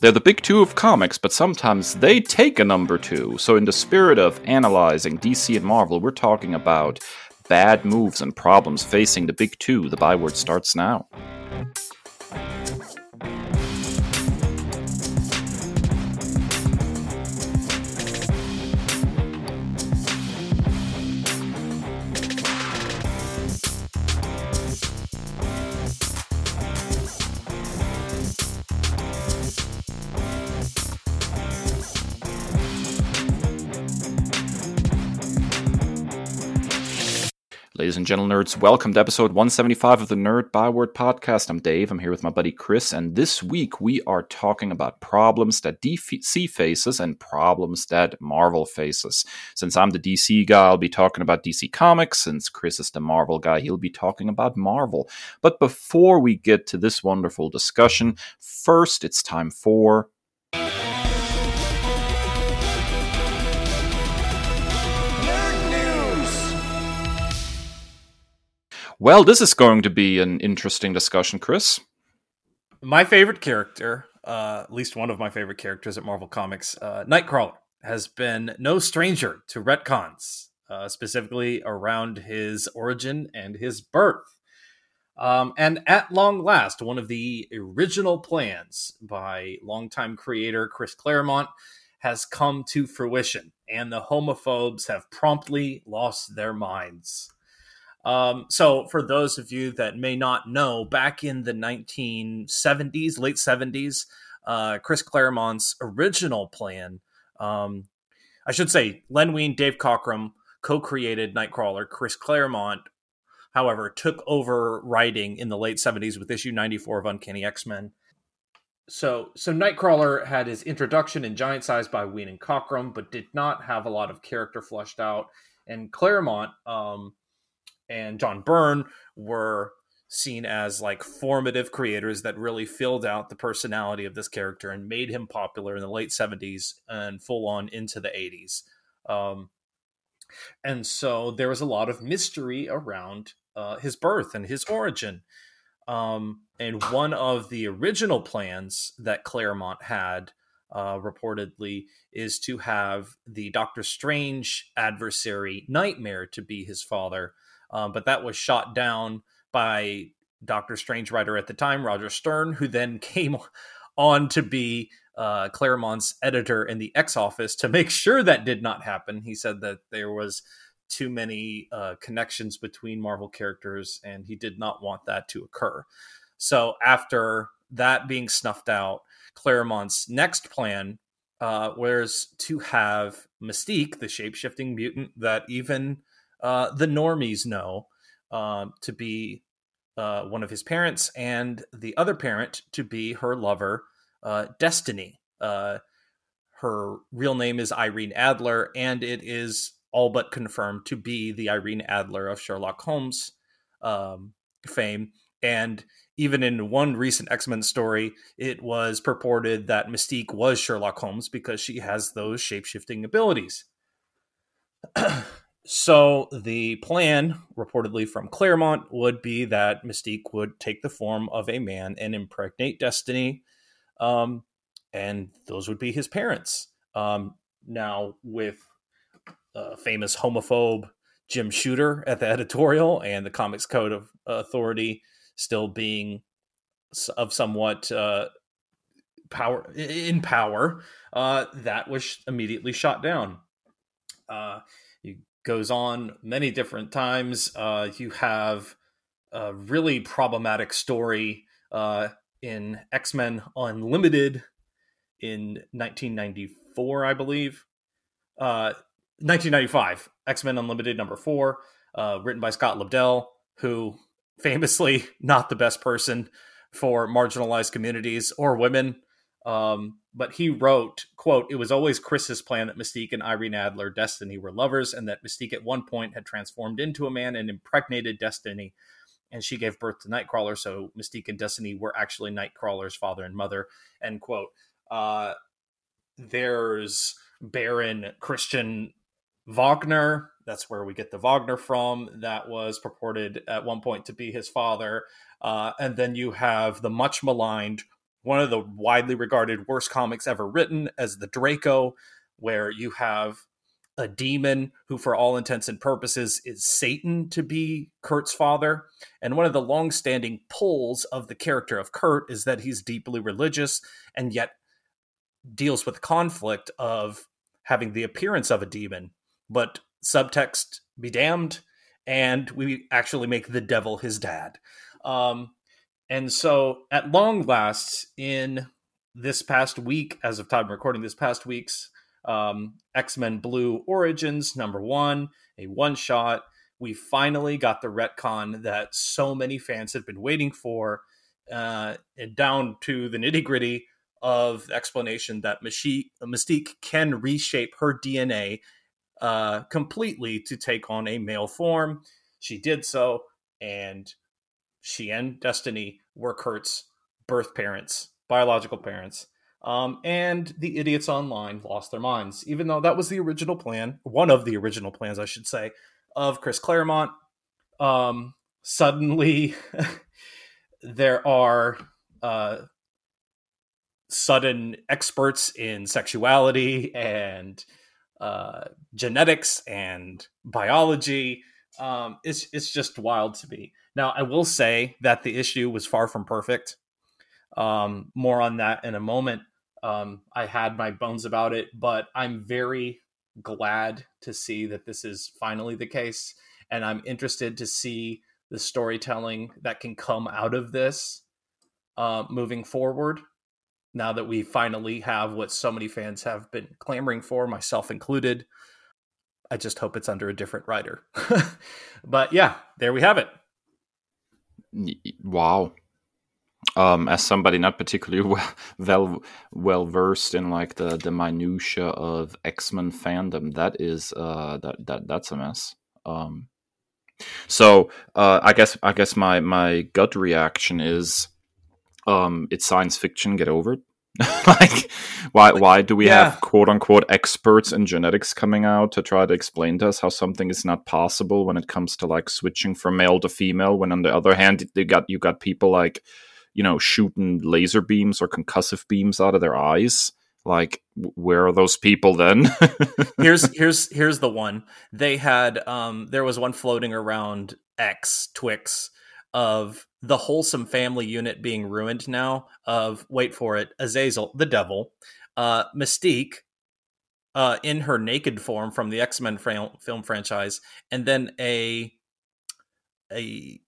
They're the big two of comics, but sometimes they take a number two. So, in the spirit of analyzing DC and Marvel, we're talking about bad moves and problems facing the big two. The byword starts now. And gentle nerds, welcome to episode 175 of the Nerd Byword podcast. I'm Dave. I'm here with my buddy Kris, and this week we are talking about problems that DC faces and problems that Marvel faces. Since I'm the DC guy, I'll be talking about DC Comics. Since Kris is the Marvel guy, he'll be talking about Marvel. But before we get to this wonderful discussion, first it's time for Well, this is going to be an interesting discussion, Kris. My favorite character, uh, at least one of my favorite characters at Marvel Comics, uh, Nightcrawler, has been no stranger to retcons, uh, specifically around his origin and his birth. Um, and at long last, one of the original plans by longtime creator Chris Claremont has come to fruition, and the homophobes have promptly lost their minds. Um, so, for those of you that may not know, back in the 1970s, late 70s, uh, Chris Claremont's original plan, um, I should say, Len Wein, Dave Cockrum co created Nightcrawler. Chris Claremont, however, took over writing in the late 70s with issue 94 of Uncanny X Men. So, so Nightcrawler had his introduction in Giant Size by Wein and Cockrum, but did not have a lot of character fleshed out. And Claremont, um, and John Byrne were seen as like formative creators that really filled out the personality of this character and made him popular in the late 70s and full on into the 80s. Um, and so there was a lot of mystery around uh, his birth and his origin. Um, and one of the original plans that Claremont had uh, reportedly is to have the Doctor Strange adversary Nightmare to be his father um, but that was shot down by Doctor Strange writer at the time, Roger Stern, who then came on to be uh, Claremont's editor in the X office to make sure that did not happen. He said that there was too many uh, connections between Marvel characters, and he did not want that to occur. So after that being snuffed out, Claremont's next plan uh, was to have Mystique, the shape shifting mutant that even uh, the normies know uh, to be uh, one of his parents, and the other parent to be her lover, uh, Destiny. Uh, her real name is Irene Adler, and it is all but confirmed to be the Irene Adler of Sherlock Holmes um, fame. And even in one recent X Men story, it was purported that Mystique was Sherlock Holmes because she has those shape shifting abilities. So the plan, reportedly from Claremont, would be that Mystique would take the form of a man and impregnate Destiny, um, and those would be his parents. Um, now, with uh, famous homophobe Jim Shooter at the editorial and the Comics Code of Authority still being of somewhat uh, power in power, uh, that was immediately shot down. Goes on many different times. Uh, you have a really problematic story uh, in X Men Unlimited in 1994, I believe. Uh, 1995, X Men Unlimited number four, uh, written by Scott Lobdell, who famously not the best person for marginalized communities or women. Um, but he wrote, quote, it was always Chris's plan that Mystique and Irene Adler Destiny were lovers and that Mystique at one point had transformed into a man and impregnated Destiny and she gave birth to Nightcrawler. So Mystique and Destiny were actually Nightcrawler's father and mother, end quote. Uh, there's Baron Christian Wagner. That's where we get the Wagner from. That was purported at one point to be his father. Uh, and then you have the much maligned one of the widely regarded worst comics ever written as the Draco, where you have a demon who, for all intents and purposes, is Satan to be Kurt's father. And one of the long-standing pulls of the character of Kurt is that he's deeply religious and yet deals with conflict of having the appearance of a demon, but subtext be damned, and we actually make the devil his dad. Um, and so, at long last, in this past week, as of time recording this past week's um, X Men Blue Origins number one, a one shot. We finally got the retcon that so many fans have been waiting for, uh, and down to the nitty gritty of the explanation that Mystique, Mystique can reshape her DNA uh, completely to take on a male form. She did so, and she and Destiny were Kurt's birth parents, biological parents. Um, and the idiots online lost their minds, even though that was the original plan, one of the original plans, I should say, of Chris Claremont. Um, suddenly, there are uh, sudden experts in sexuality and uh, genetics and biology. Um, it's it's just wild to me. Now, I will say that the issue was far from perfect. Um, more on that in a moment. Um, I had my bones about it, but I'm very glad to see that this is finally the case. And I'm interested to see the storytelling that can come out of this uh, moving forward. Now that we finally have what so many fans have been clamoring for, myself included. I just hope it's under a different writer. but yeah, there we have it. Wow um, as somebody not particularly well well, well versed in like the the minutia of X Men fandom, that is uh, that that that's a mess. Um, so uh, I guess I guess my my gut reaction is, um, it's science fiction. Get over it. like why why do we yeah. have quote unquote experts in genetics coming out to try to explain to us how something is not possible when it comes to like switching from male to female when on the other hand you got you got people like you know, shooting laser beams or concussive beams out of their eyes. Like, where are those people then? here's here's here's the one. They had um there was one floating around X Twix of the wholesome family unit being ruined now. Of wait for it, Azazel, the devil, uh, Mystique, uh, in her naked form from the X Men film franchise, and then a a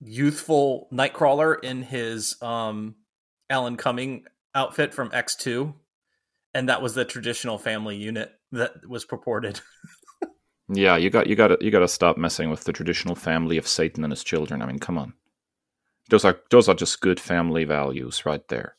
youthful Nightcrawler in his um, Alan Cumming outfit from X2, and that was the traditional family unit that was purported. yeah, you got you got to you got to stop messing with the traditional family of Satan and his children. I mean, come on. Those are those are just good family values right there.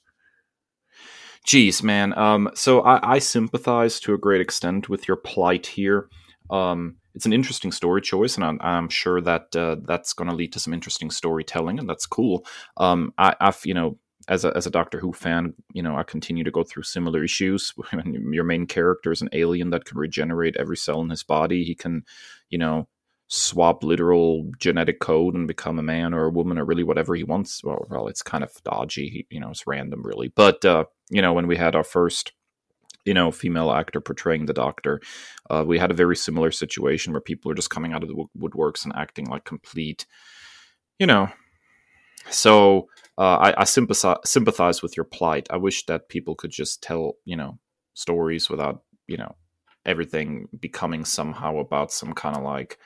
Jeez, man. Um, so I, I sympathize to a great extent with your plight here. Um, it's an interesting story choice, and I'm, I'm sure that uh, that's going to lead to some interesting storytelling, and that's cool. Um, I, I've you know as a as a Doctor Who fan, you know, I continue to go through similar issues. Your main character is an alien that can regenerate every cell in his body. He can, you know, swap literal genetic code and become a man or a woman or really whatever he wants. Well, well it's kind of dodgy. You know, it's random, really. But uh, you know, when we had our first you know female actor portraying the doctor uh, we had a very similar situation where people are just coming out of the woodworks and acting like complete you know so uh, I, I sympathize, sympathize with your plight i wish that people could just tell you know stories without you know everything becoming somehow about some kind of like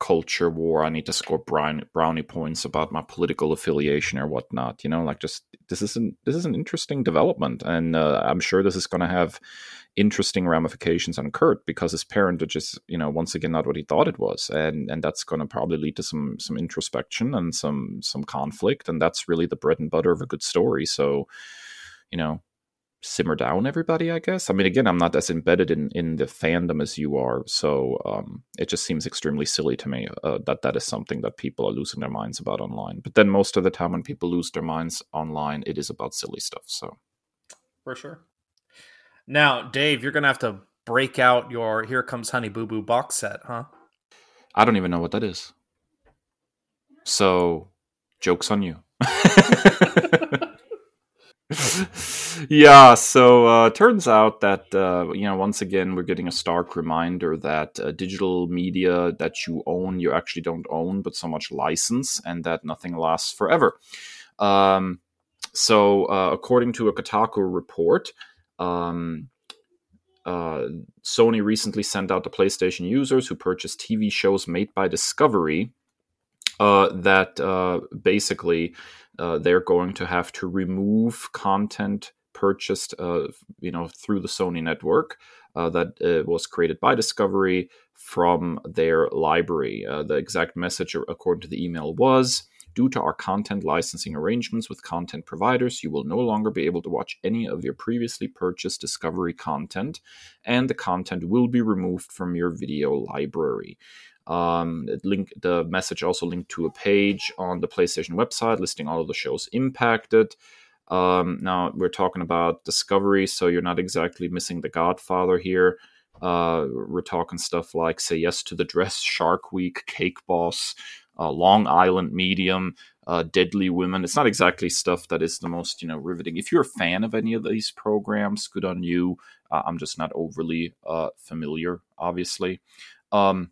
culture war. I need to score brownie points about my political affiliation or whatnot. You know, like just this is an this is an interesting development, and uh, I'm sure this is going to have interesting ramifications on Kurt because his parentage is, you know once again not what he thought it was, and and that's going to probably lead to some some introspection and some some conflict, and that's really the bread and butter of a good story. So, you know, simmer down everybody i guess. I mean again i'm not as embedded in in the fandom as you are so um, it just seems extremely silly to me uh, that that is something that people are losing their minds about online. But then most of the time when people lose their minds online it is about silly stuff so. For sure. Now dave you're gonna have to break out your here comes honey boo boo box set huh? I don't even know what that is. So jokes on you yeah, so uh, turns out that uh, you know once again we're getting a stark reminder that uh, digital media that you own you actually don't own, but so much license, and that nothing lasts forever. Um, so uh, according to a Kotaku report. Um, uh, Sony recently sent out to PlayStation users who purchased TV shows made by Discovery uh, that uh, basically uh, they're going to have to remove content purchased, uh, you know, through the Sony network uh, that uh, was created by Discovery from their library. the exact message, according to the email, was. Due to our content licensing arrangements with content providers, you will no longer be able to watch any of your previously purchased Discovery content, and the content will be removed from your video library. Um, link the message also linked to a page on the PlayStation website listing all of the shows impacted. Um, now we're talking about Discovery, so you're not exactly missing The Godfather here. Uh, we're talking stuff like Say Yes to the Dress, Shark Week, Cake Boss, uh, Long Island Medium, uh, Deadly Women. It's not exactly stuff that is the most you know riveting. If you're a fan of any of these programs, good on you. Uh, I'm just not overly uh, familiar, obviously. Um,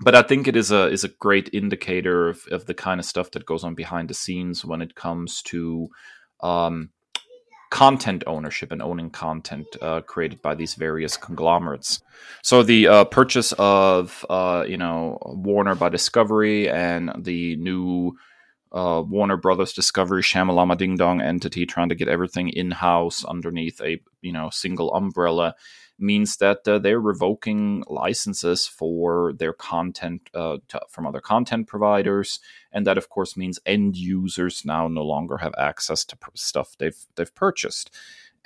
but I think it is a is a great indicator of, of the kind of stuff that goes on behind the scenes when it comes to um, content ownership and owning content uh, created by these various conglomerates. So the uh, purchase of uh, you know Warner by Discovery and the new uh, Warner Brothers Discovery Shamalama Ding Dong entity trying to get everything in house underneath a you know single umbrella means that uh, they're revoking licenses for their content uh, to, from other content providers, and that of course means end users now no longer have access to stuff they've they've purchased.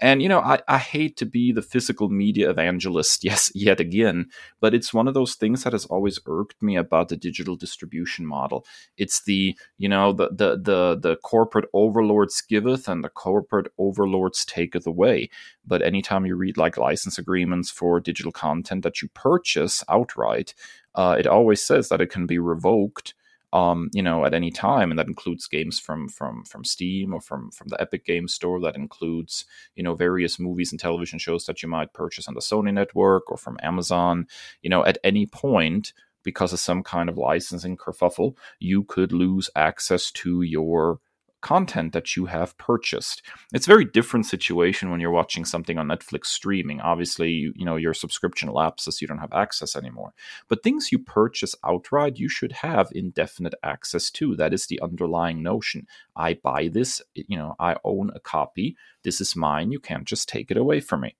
And you know, I, I hate to be the physical media evangelist, yes, yet again, but it's one of those things that has always irked me about the digital distribution model. It's the, you know, the the the the corporate overlords giveth and the corporate overlords taketh away. But anytime you read like license agreements for digital content that you purchase outright, uh, it always says that it can be revoked um, you know, at any time, and that includes games from from from Steam or from from the Epic Game Store. That includes you know various movies and television shows that you might purchase on the Sony network or from Amazon. You know, at any point, because of some kind of licensing kerfuffle, you could lose access to your content that you have purchased. It's a very different situation when you're watching something on Netflix streaming. Obviously, you, you know, your subscription lapses, you don't have access anymore. But things you purchase outright, you should have indefinite access to. That is the underlying notion. I buy this, you know, I own a copy. This is mine. You can't just take it away from me.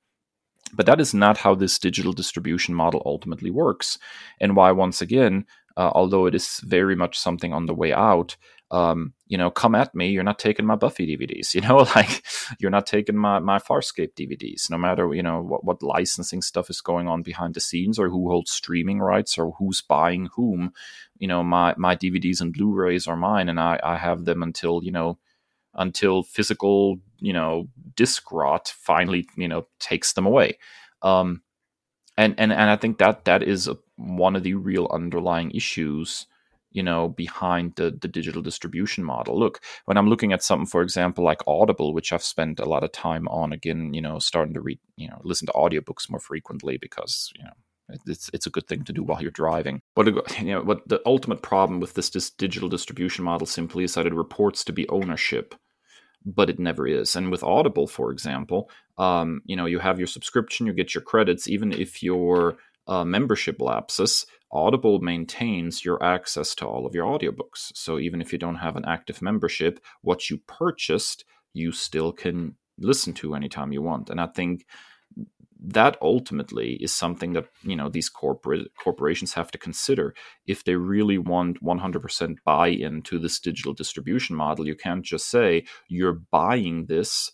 But that is not how this digital distribution model ultimately works. And why, once again, uh, although it is very much something on the way out, um, you know, come at me. You're not taking my Buffy DVDs. You know, like you're not taking my my Farscape DVDs. No matter you know what what licensing stuff is going on behind the scenes, or who holds streaming rights, or who's buying whom. You know, my my DVDs and Blu-rays are mine, and I I have them until you know until physical you know disc rot finally you know takes them away. Um, and and and I think that that is a, one of the real underlying issues you know behind the, the digital distribution model look when i'm looking at something for example like audible which i've spent a lot of time on again you know starting to read you know listen to audiobooks more frequently because you know it's it's a good thing to do while you're driving. But you know, what the ultimate problem with this, this digital distribution model simply is that it reports to be ownership, but it never is. And with Audible, for example, um, you know, you have your subscription, you get your credits, even if your uh, membership lapses, Audible maintains your access to all of your audiobooks. So even if you don't have an active membership, what you purchased, you still can listen to anytime you want. And I think that ultimately is something that you know these corporate corporations have to consider if they really want 100% buy-in to this digital distribution model you can't just say you're buying this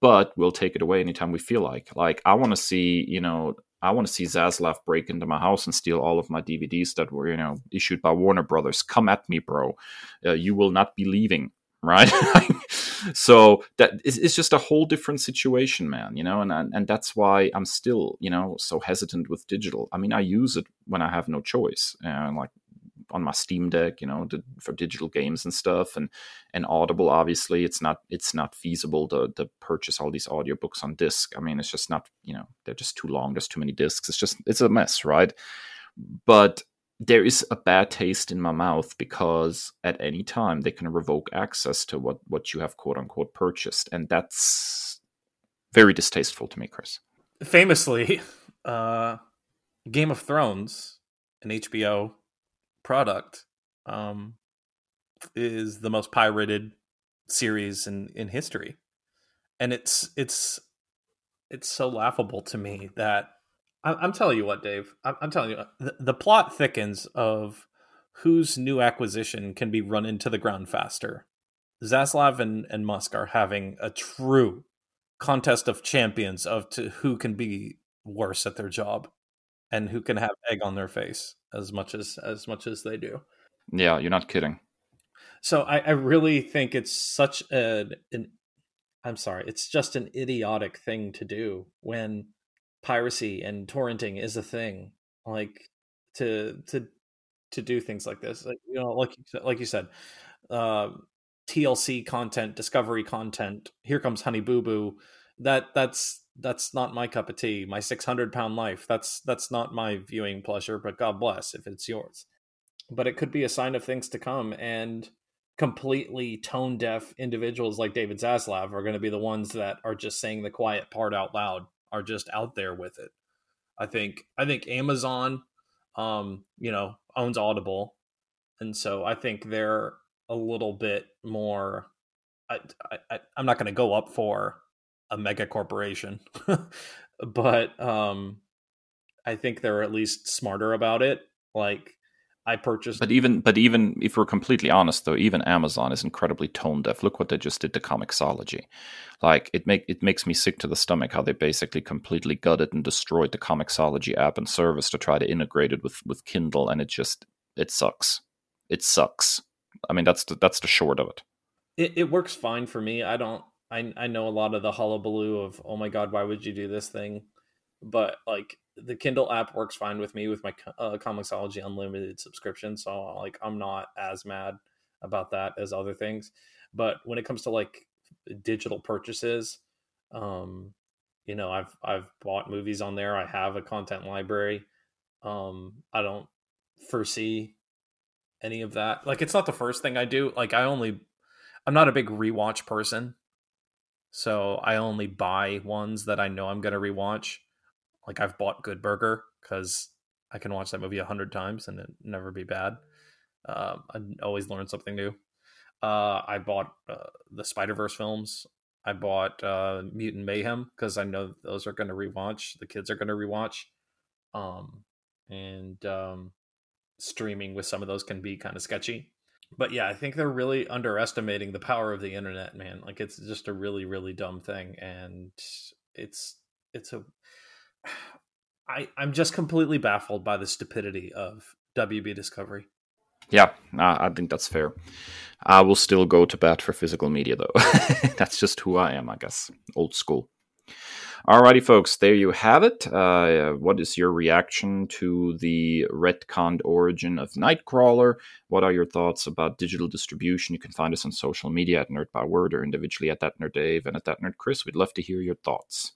but we'll take it away anytime we feel like like i want to see you know I want to see Zaslav break into my house and steal all of my DVDs that were, you know, issued by Warner Brothers. Come at me, bro. Uh, you will not be leaving, right? so that is it's just a whole different situation, man. You know, and and that's why I'm still, you know, so hesitant with digital. I mean, I use it when I have no choice, and like on my Steam Deck, you know, to, for digital games and stuff, and and Audible. Obviously, it's not it's not feasible to to purchase all these audiobooks on disc. I mean, it's just not you know they're just too long. There's too many discs. It's just it's a mess, right? But there is a bad taste in my mouth because at any time they can revoke access to what what you have quote unquote purchased, and that's very distasteful to me, Kris. Famously, uh, Game of Thrones, an HBO product, um, is the most pirated series in in history, and it's it's it's so laughable to me that I'm telling you what, Dave. I'm telling you, the, the plot thickens of whose new acquisition can be run into the ground faster. Zaslav and, and Musk are having a true contest of champions of to who can be worse at their job and who can have egg on their face as much as as much as they do. Yeah, you're not kidding. So I, I really think it's such an, an I'm sorry, it's just an idiotic thing to do when piracy and torrenting is a thing like to to to do things like this like you know like like you said uh, TLC content discovery content here comes honey boo boo that that's that's not my cup of tea my 600 pound life that's that's not my viewing pleasure but god bless if it's yours but it could be a sign of things to come and completely tone deaf individuals like David Zaslav are going to be the ones that are just saying the quiet part out loud are just out there with it. I think I think Amazon, um, you know, owns Audible, and so I think they're a little bit more. I, I I'm not going to go up for a mega corporation, but um, I think they're at least smarter about it. Like I purchased. But even but even if we're completely honest, though, even Amazon is incredibly tone deaf. Look what they just did to Comixology. Like it make it makes me sick to the stomach how they basically completely gutted and destroyed the Comixology app and service to try to integrate it with with Kindle, and it just it sucks. It sucks. I mean, that's the, that's the short of it. It, it works fine for me. I don't. I I know a lot of the hullabaloo of oh my god, why would you do this thing? But like the Kindle app works fine with me with my uh, Comixology Unlimited subscription, so like I'm not as mad about that as other things. But when it comes to like digital purchases, um, you know, I've I've bought movies on there. I have a content library. Um, I don't foresee any of that. Like it's not the first thing I do. Like I only I'm not a big rewatch person. So I only buy ones that I know I'm going to rewatch. Like I've bought Good Burger because I can watch that movie a hundred times and it never be bad. Uh, I always learn something new. Uh, I bought uh, the Spider Verse films. I bought uh, Mutant Mayhem because I know those are going to rewatch. The kids are going to rewatch. Um, and um, streaming with some of those can be kind of sketchy. But yeah, I think they're really underestimating the power of the internet, man. Like it's just a really, really dumb thing, and it's it's a I, I'm just completely baffled by the stupidity of WB Discovery. Yeah, I think that's fair. I will still go to bat for physical media, though. that's just who I am, I guess. Old school. Alrighty, folks, there you have it. Uh, what is your reaction to the retconned origin of Nightcrawler? What are your thoughts about digital distribution? You can find us on social media at Nerd Byword or individually at that Nerd Dave and at that Nerd Kris. We'd love to hear your thoughts.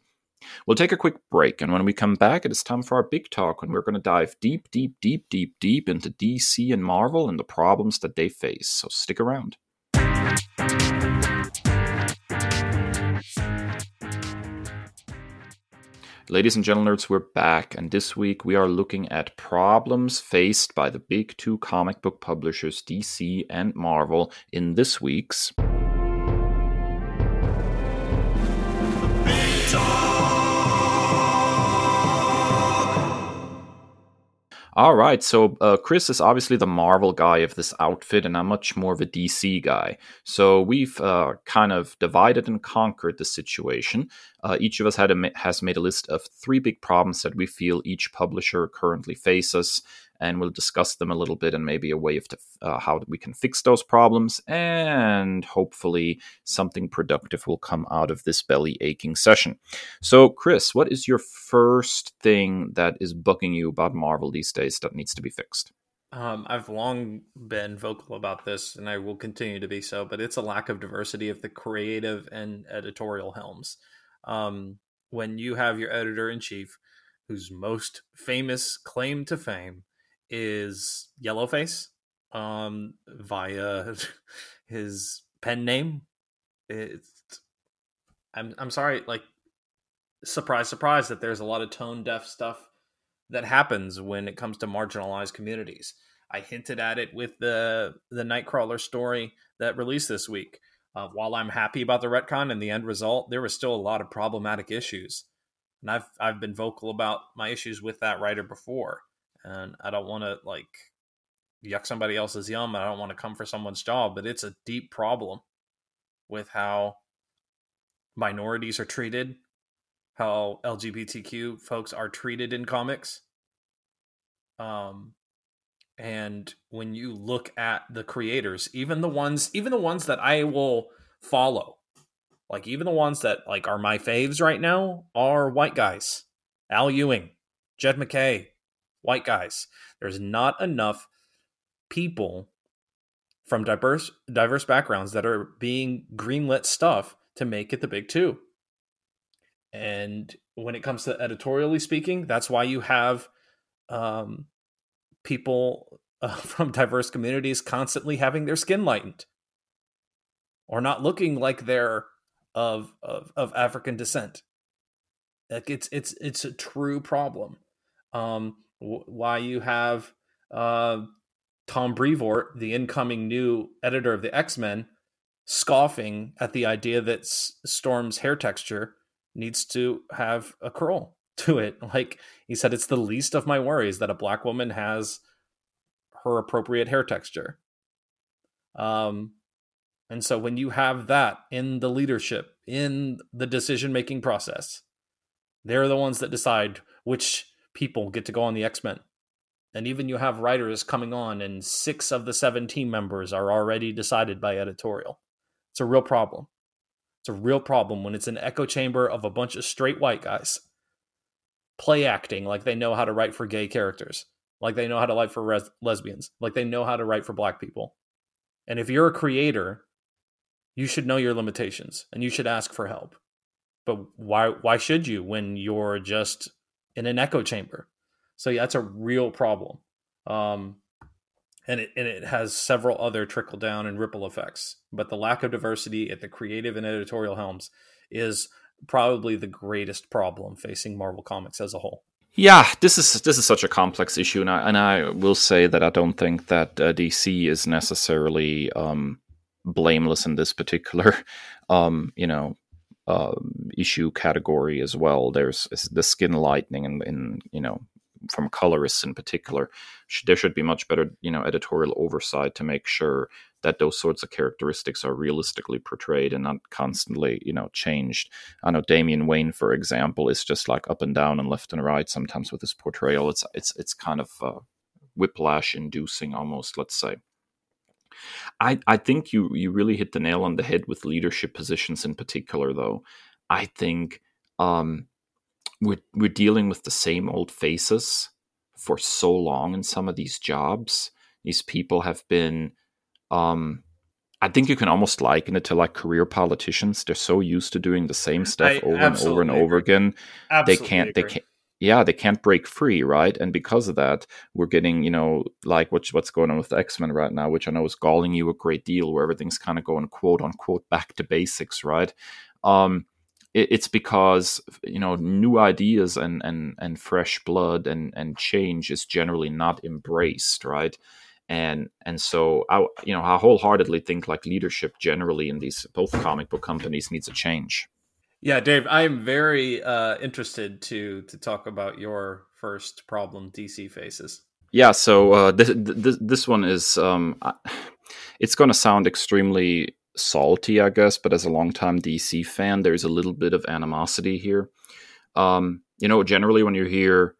We'll take a quick break, and when we come back, it is time for our big talk and we're going to dive deep, deep, deep, deep, deep into DC and Marvel and the problems that they face. So stick around. Ladies and gentlemen, we're back, and this week we are looking at problems faced by the big two comic book publishers DC and Marvel in this week's. All right, so uh, Kris is obviously the Marvel guy of this outfit, and I'm much more of a DC guy. So we've uh, kind of divided and conquered the situation. Uh, each of us had a, has made a list of three big problems that we feel each publisher currently faces, and we'll discuss them a little bit and maybe a way of uh, how we can fix those problems. And hopefully, something productive will come out of this belly aching session. So, Kris, what is your first thing that is bugging you about Marvel these days that needs to be fixed? Um, I've long been vocal about this, and I will continue to be so. But it's a lack of diversity of the creative and editorial helms. Um, when you have your editor in chief, whose most famous claim to fame is Yellowface, um, via his pen name, it's I'm I'm sorry, like surprise, surprise, that there's a lot of tone deaf stuff that happens when it comes to marginalized communities. I hinted at it with the the Nightcrawler story that released this week. Uh, while I'm happy about the retcon and the end result, there was still a lot of problematic issues, and I've I've been vocal about my issues with that writer before, and I don't want to like yuck somebody else's yum. I don't want to come for someone's job, but it's a deep problem with how minorities are treated, how LGBTQ folks are treated in comics. Um, and when you look at the creators, even the ones, even the ones that I will follow, like even the ones that like are my faves right now, are white guys. Al Ewing, Jed MacKay, white guys. There's not enough people from diverse diverse backgrounds that are being greenlit stuff to make it the big two. And when it comes to editorially speaking, that's why you have um, people uh, from diverse communities constantly having their skin lightened or not looking like they're of of, of African descent. Like it's it's it's a true problem. Um, wh- why you have uh, Tom Brevoort, the incoming new editor of the X Men, scoffing at the idea that Storm's hair texture needs to have a curl to it. Like he said, it's the least of my worries that a black woman has her appropriate hair texture. Um, and so when you have that in the leadership, in the decision making process, they're the ones that decide which people get to go on the X Men. And even you have writers coming on, and six of the seven team members are already decided by editorial. It's a real problem. It's a real problem when it's an echo chamber of a bunch of straight white guys play acting like they know how to write for gay characters, like they know how to write for res- lesbians, like they know how to write for black people. And if you're a creator, you should know your limitations and you should ask for help. But why why should you when you're just in an echo chamber? So yeah, that's a real problem. Um, and it and it has several other trickle down and ripple effects. But the lack of diversity at the creative and editorial helms is probably the greatest problem facing Marvel Comics as a whole. Yeah, this is this is such a complex issue, and I and I will say that I don't think that uh, DC is necessarily um, blameless in this particular, um, you know, uh, issue category as well. There's the skin lightening and, and you know from colorists in particular, there should be much better, you know, editorial oversight to make sure that those sorts of characteristics are realistically portrayed and not constantly, you know, changed. I know Damian Wayne, for example, is just like up and down and left and right sometimes with his portrayal. It's it's it's kind of uh, whiplash inducing almost, let's say. I, I think you you really hit the nail on the head with leadership positions in particular, though. I think um, we're we're dealing with the same old faces for so long in some of these jobs. These people have been um I think you can almost liken it to like career politicians. They're so used to doing the same stuff I over and over and over agree. again. Absolutely they can't agree. they can't yeah, they can't break free, right? And because of that, we're getting, you know, like what's what's going on with X Men right now, which I know is galling you a great deal, where everything's kind of going quote unquote back to basics, right? Um, it's because you know new ideas and and and fresh blood and and change is generally not embraced right and and so i you know i wholeheartedly think like leadership generally in these both comic book companies needs a change yeah dave i'm very uh interested to to talk about your first problem dc faces yeah so uh this this, this one is um it's going to sound extremely salty, I guess, but as a longtime DC fan, there's a little bit of animosity here. Um, you know, generally when you hear,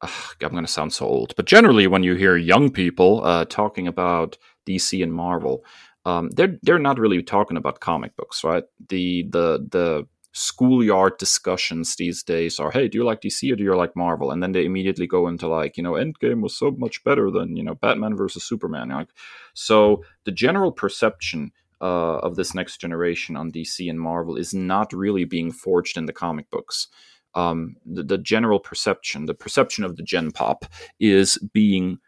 uh, I'm going to sound so old, but generally when you hear young people uh, talking about DC and Marvel, um, they're they're not really talking about comic books, right? The the the schoolyard discussions these days are hey do you like dc or do you like marvel? And then they immediately go into like you know endgame was so much better than you know batman versus superman. Like so the general perception uh, of this next generation on dc and marvel is not really being forged in the comic books. Um, the, the, general perception the perception of the gen pop is being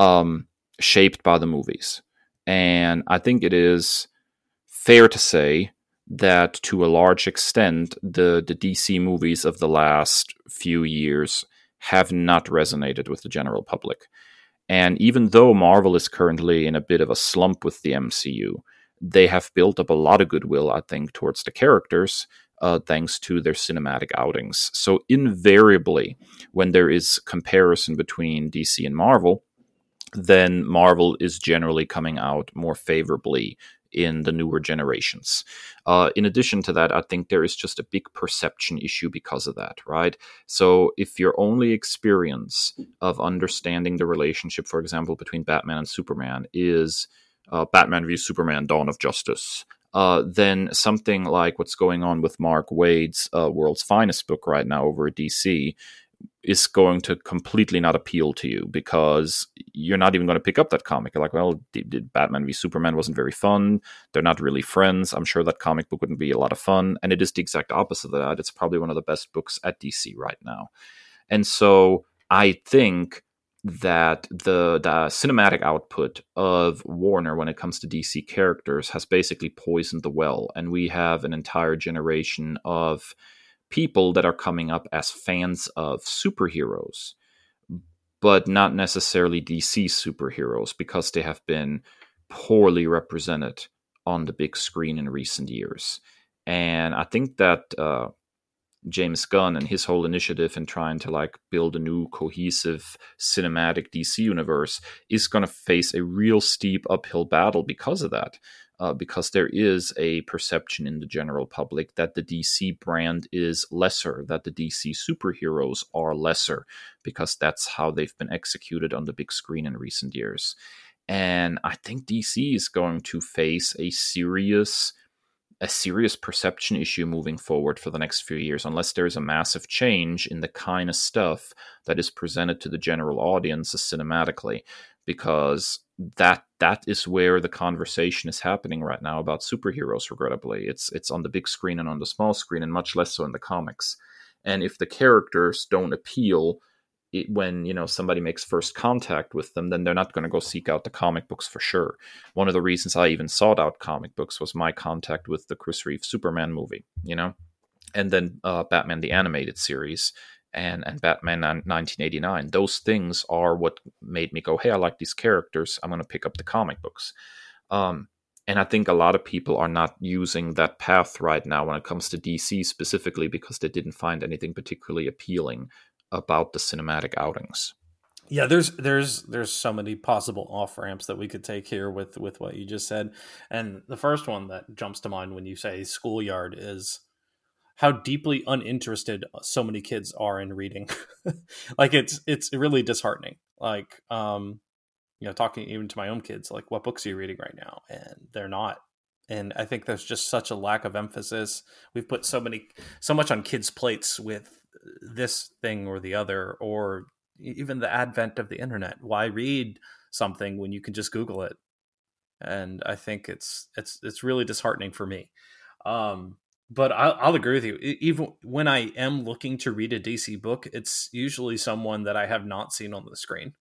um, shaped by the movies. And i think it is fair to say that to a large extent the the DC movies of the last few years have not resonated with the general public. And even though Marvel is currently in a bit of a slump with the MCU, they have built up a lot of goodwill, I think, towards the characters, uh, thanks to their cinematic outings. So invariably, when there is comparison between DC and Marvel, then Marvel is generally coming out more favorably in the newer generations. Uh, in addition to that, I think there is just a big perception issue because of that, right? So if your only experience of understanding the relationship, for example, between Batman and Superman is uh, Batman v Superman: Dawn of Justice, uh, then something like what's going on with Mark Waid's uh, World's Finest book right now over at DC is going to completely not appeal to you because you're not even going to pick up that comic. You're like, well, did, Batman v Superman wasn't very fun. They're not really friends. I'm sure that comic book wouldn't be a lot of fun. And it is the exact opposite of that. It's probably one of the best books at DC right now. And so I think that the the cinematic output of Warner when it comes to DC characters has basically poisoned the well, and we have an entire generation of people that are coming up as fans of superheroes, but not necessarily DC superheroes because they have been poorly represented on the big screen in recent years. And I think that uh, James Gunn and his whole initiative in trying to like build a new cohesive cinematic DC universe is going to face a real steep uphill battle because of that uh, because there is a perception in the general public that the DC brand is lesser, that the DC superheroes are lesser, because that's how they've been executed on the big screen in recent years. And I think DC is going to face a serious a serious perception issue moving forward for the next few years unless there's a massive change in the kind of stuff that is presented to the general audience cinematically because that that is where the conversation is happening right now about superheroes regrettably. It's it's on the big screen and on the small screen and much less so in the comics. And if the characters don't appeal it, when you know somebody makes first contact with them then they're not going to go seek out the comic books for sure. One of the reasons i even sought out comic books was my contact with the chris reeve superman movie you know? And then uh, batman the animated series and and Batman 1989. Those things are what made me go, "Hey, I like these characters. I'm going to pick up the comic books." Um, and I think a lot of people are not using that path right now when it comes to DC specifically because they didn't find anything particularly appealing about the cinematic outings. Yeah, there's there's there's so many possible off ramps that we could take here with with what you just said, and the first one that jumps to mind when you say schoolyard is how deeply uninterested so many kids are in reading. like it's it's really disheartening. Like um you know, talking even to my own kids, like what books are you reading right now? And they're not. And I think there's just such a lack of emphasis. We've put so many so much on kids' plates with this thing or the other, or even the advent of the internet. Why read something when you can just Google it? And I think it's it's it's really disheartening for me. Um, but I'll, I'll, agree with you. Even when I am looking to read a DC book, it's usually someone that I have not seen on the screen.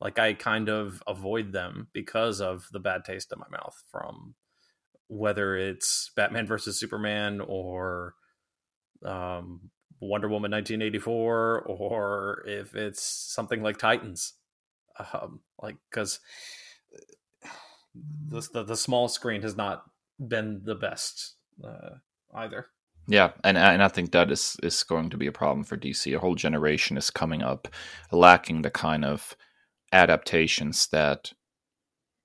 Like I kind of avoid them because of the bad taste in my mouth from whether it's Batman versus Superman or um, Wonder Woman 1984 or if it's something like Titans. Um, like because the, the, the small screen has not been the best uh, either. Yeah, and and I think that is is going to be a problem for DC. A whole generation is coming up lacking the kind of adaptations that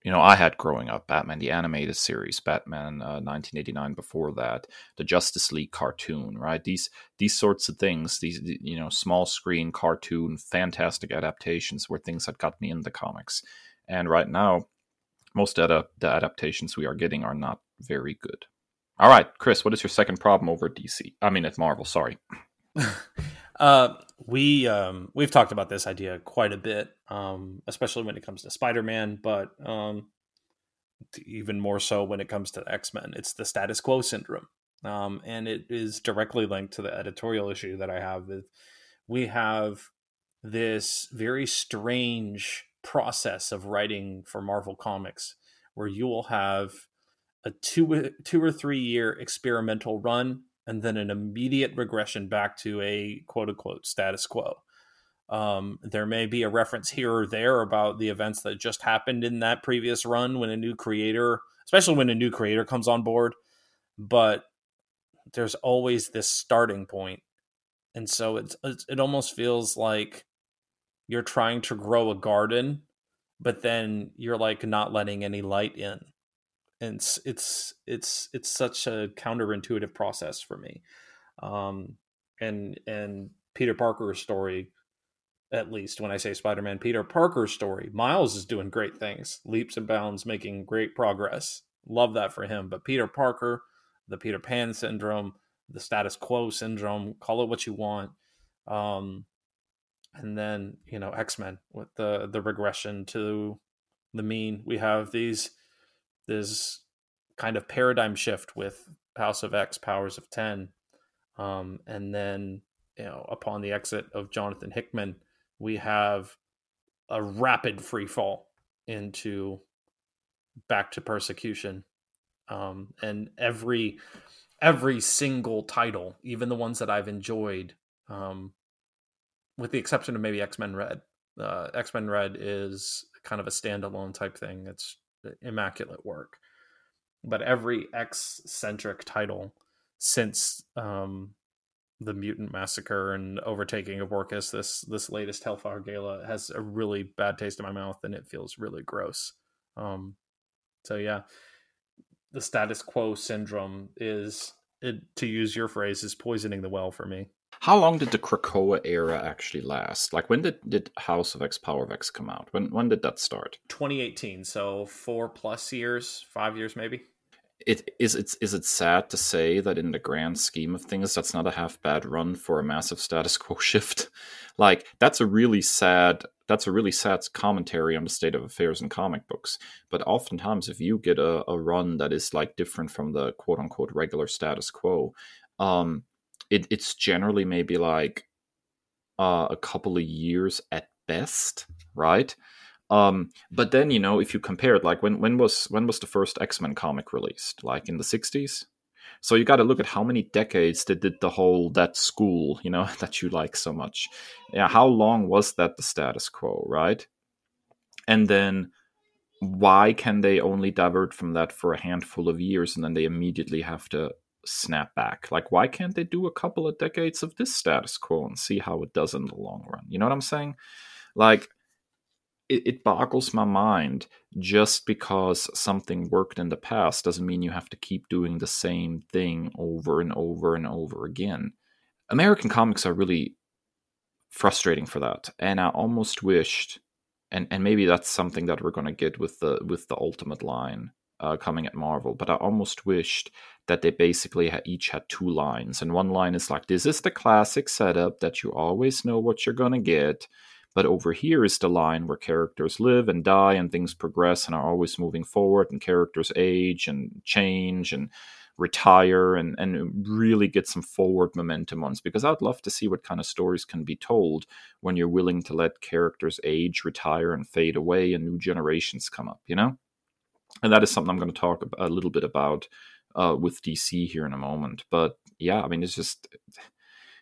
you know I had growing up. Batman the animated series, Batman uh, 1989 before that, the Justice League cartoon, right? These these sorts of things, these you know small screen cartoon, fantastic adaptations were things that got me in the comics. And right now, most of the adaptations we are getting are not very good. All right, Kris, what is your second problem over DC? I mean, at Marvel. Sorry. uh, we um, we've talked about this idea quite a bit, um, especially when it comes to Spider-Man, but um, even more so when it comes to X-Men. It's the status quo syndrome, um, and it is directly linked to the editorial issue that I have. With we have this very strange process of writing for Marvel Comics, where you will have a two two or three year experimental run and then an immediate regression back to a quote unquote status quo. Um, there may be a reference here or there about the events that just happened in that previous run when a new creator, especially when a new creator comes on board, but there's always this starting point, and so it's it almost feels like you're trying to grow a garden, but then you're like not letting any light in and it's it's it's it's such a counterintuitive process for me. Um and and peter parker's story at least when i say spider-man peter parker's story miles is doing great things leaps and bounds making great progress. Love that for him but peter parker the peter pan syndrome the status quo syndrome call it what you want um and then you know x-men with the the regression to the mean. We have these this kind of paradigm shift with House of X, Powers of Ten, um, and then you know upon the exit of Jonathan Hickman, we have a rapid free fall into back to persecution, um, and every every single title, even the ones that I've enjoyed, um, with the exception of maybe X Men Red. Uh, X Men Red is kind of a standalone type thing. It's immaculate work. But every X centric title since um, the Mutant Massacre and Overtaking of Orchis, this this latest Hellfire Gala has a really bad taste in my mouth, and it feels really gross. Um, so yeah, the status quo syndrome is, it, to use your phrase, is poisoning the well for me. How long did the Krakoa era actually last? Like when did, did House of X Power of X come out? When when did that start? 2018, so four plus years, five years maybe. It is it's is it sad to say that in the grand scheme of things that's not a half bad run for a massive status quo shift. Like that's a really sad that's a really sad commentary on the state of affairs in comic books. But oftentimes if you get a, a run that is like different from the quote unquote regular status quo, um, it, it's generally maybe like uh, a couple of years at best, right? Um, but then you know if you compare it, like when when was when was the first X Men comic released? Like in the '60s. So you got to look at how many decades they did the whole that school, you know, that you like so much. Yeah, how long was that the status quo, right? And then why can they only divert from that for a handful of years and then they immediately have to snap back. Like, why can't they do a couple of decades of this status quo and see how it does in the long run? You know what I'm saying? Like, it, it boggles my mind just because something worked in the past doesn't mean you have to keep doing the same thing over and over and over again. American comics are really frustrating for that. And I almost wished and, and maybe that's something that we're gonna get with the with the ultimate line uh, coming at Marvel, but I almost wished that they basically ha- each had two lines. And one line is like, This is the classic setup that you always know what you're going to get. But over here is the line where characters live and die and things progress and are always moving forward, and characters age and change and retire and, and really get some forward momentum ones because I'd love to see what kind of stories can be told when you're willing to let characters age, retire, and fade away and new generations come up, you know? And that is something I'm going to talk a little bit about uh, with DC here in a moment. But yeah, I mean, it's just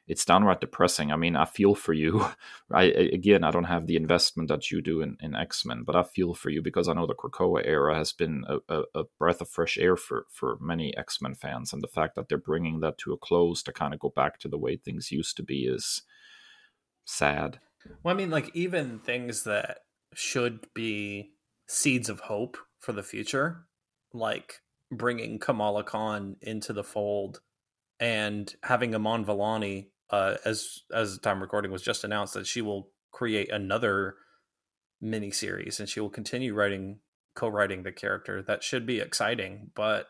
it's downright depressing. I mean, I feel for you. I again, I don't have the investment that you do in, in X Men, but I feel for you because I know the Krakoa era has been a, a, a breath of fresh air for for many X Men fans, and the fact that they're bringing that to a close to kind of go back to the way things used to be is sad. Well, I mean, like even things that should be seeds of hope for the future, like bringing Kamala Khan into the fold and having Iman Vellani, uh, as as the time recording was just announced that she will create another mini series and she will continue writing co-writing the character. That should be exciting, but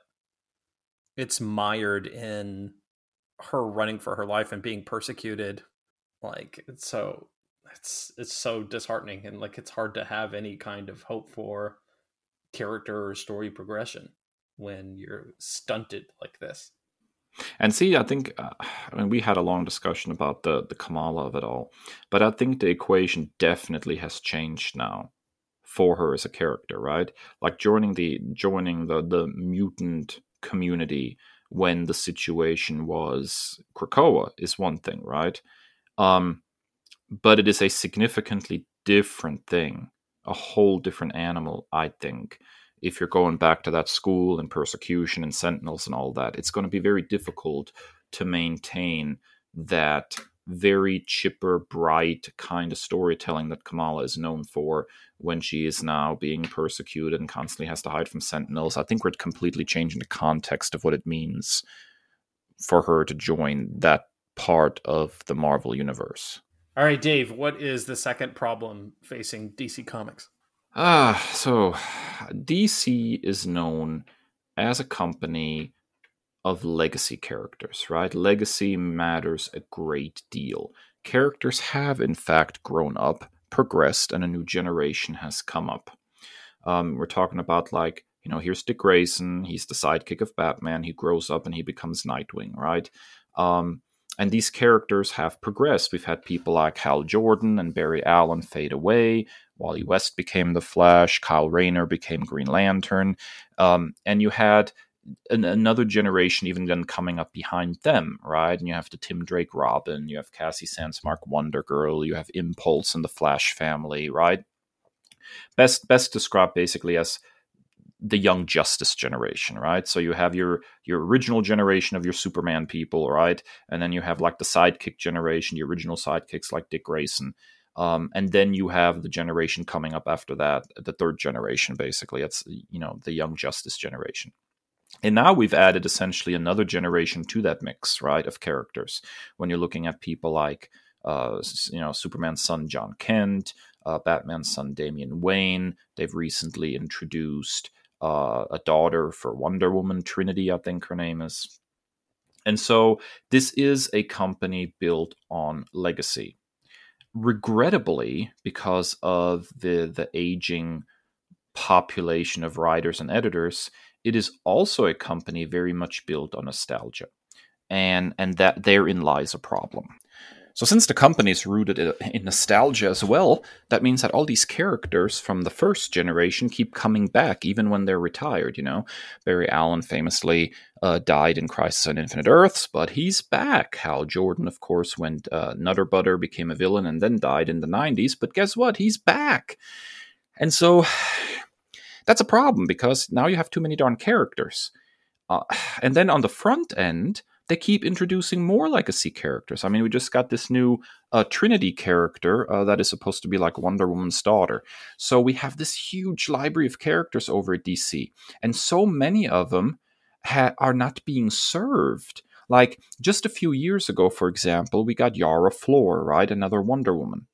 it's mired in her running for her life and being persecuted. Like it's so it's it's so disheartening and like it's hard to have any kind of hope for character or story progression when you're stunted like this. And see, I think uh, I mean we had a long discussion about the the Kamala of it all, but I think the equation definitely has changed now for her as a character, right? Like joining the joining the the mutant community when the situation was Krakoa is one thing, right? Um, but it is a significantly different thing, a whole different animal, I think. If you're going back to that school and persecution and sentinels and all that, it's going to be very difficult to maintain that very chipper, bright kind of storytelling that Kamala is known for when she is now being persecuted and constantly has to hide from sentinels. I think we're completely changing the context of what it means for her to join that part of the Marvel universe. All right, Dave, what is the second problem facing DC Comics? Ah, so DC is known as a company of legacy characters, right? Legacy matters a great deal. Characters have, in fact, grown up, progressed, and a new generation has come up. Um, we're talking about, like, you know, here's Dick Grayson. He's the sidekick of Batman. He grows up and he becomes Nightwing, right? Um, and these characters have progressed. We've had people like Hal Jordan and Barry Allen fade away. Wally West became the Flash. Kyle Rayner became Green Lantern. Um, and you had an, another generation even then coming up behind them, right? And you have the Tim Drake Robin, you have Cassie Sandsmark Wonder Girl, you have Impulse and the Flash family, right? Best best described basically as the young justice generation right? So you have your your original generation of your superman people right? And then you have like the sidekick generation the original sidekicks like dick grayson. Um, and then you have the generation coming up after that the third generation basically. It's you know the young justice generation. And now we've added essentially another generation to that mix right of characters. When you're looking at people like uh, you know superman's son jon kent uh, batman's son damian wayne. They've recently introduced uh, a daughter for Wonder Woman, Trinity, I think her name is. And so this is a company built on legacy. Regrettably, because of the the aging population of writers and editors, it is also a company very much built on nostalgia. And and that therein lies a problem. So, since the company is rooted in nostalgia as well, that means that all these characters from the first generation keep coming back even when they're retired. You know, Barry Allen famously uh, died in Crisis on Infinite Earths, but he's back. Hal Jordan, of course, went uh, Nutter Butter, became a villain, and then died in the 90s, but guess what? He's back. And so that's a problem because now you have too many darn characters. Uh, and then on the front end, they keep introducing more legacy characters. I mean, we just got this new uh, Trinity character uh, that is supposed to be like Wonder Woman's daughter. So we have this huge library of characters over at DC, and so many of them ha- are not being served. Like just a few years ago, for example, we got Yara Flor, right? Another Wonder Woman.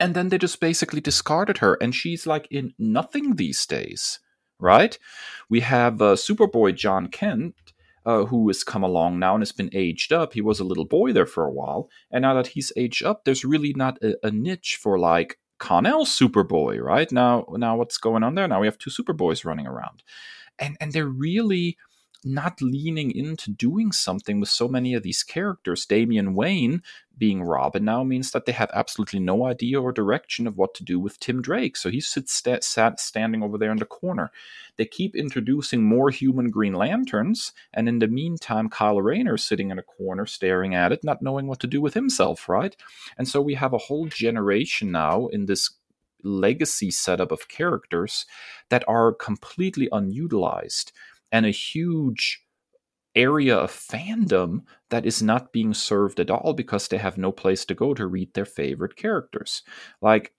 And then they just basically discarded her, and she's like in nothing these days, right? We have uh, Superboy Jon Kent, uh, who has come along now and has been aged up. He was a little boy there for a while, and now that he's aged up, there's really not a, a niche for like Kon-El Superboy, right? Now, now what's going on there? Now we have two Superboys running around, and and they're really not leaning into doing something with so many of these characters. Damian Wayne being Robin now means that they have absolutely no idea or direction of what to do with Tim Drake. So he sits st- sat standing over there in the corner. They keep introducing more human Green Lanterns, and in the meantime, Kyle Rayner sitting in a corner staring at it, not knowing what to do with himself, right? And so we have a whole generation now in this legacy setup of characters that are completely unutilized and a huge area of fandom that is not being served at all because they have no place to go to read their favorite characters. Like,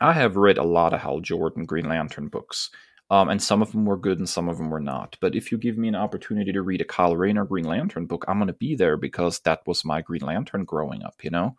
I have read a lot of Hal Jordan Green Lantern books, um, and some of them were good and some of them were not. But if you give me an opportunity to read a Kyle Rayner Green Lantern book, I'm going to be there because that was my Green Lantern growing up, you know?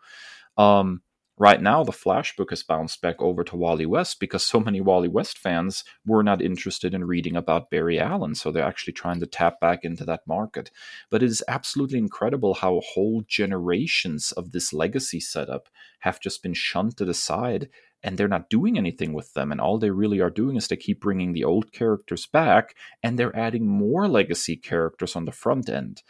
Um, Right now, the Flashbook has bounced back over to Wally West because so many Wally West fans were not interested in reading about Barry Allen. So they're actually trying to tap back into that market. But it is absolutely incredible how whole generations of this legacy setup have just been shunted aside and they're not doing anything with them. And all they really are doing is they keep bringing the old characters back and they're adding more legacy characters on the front end.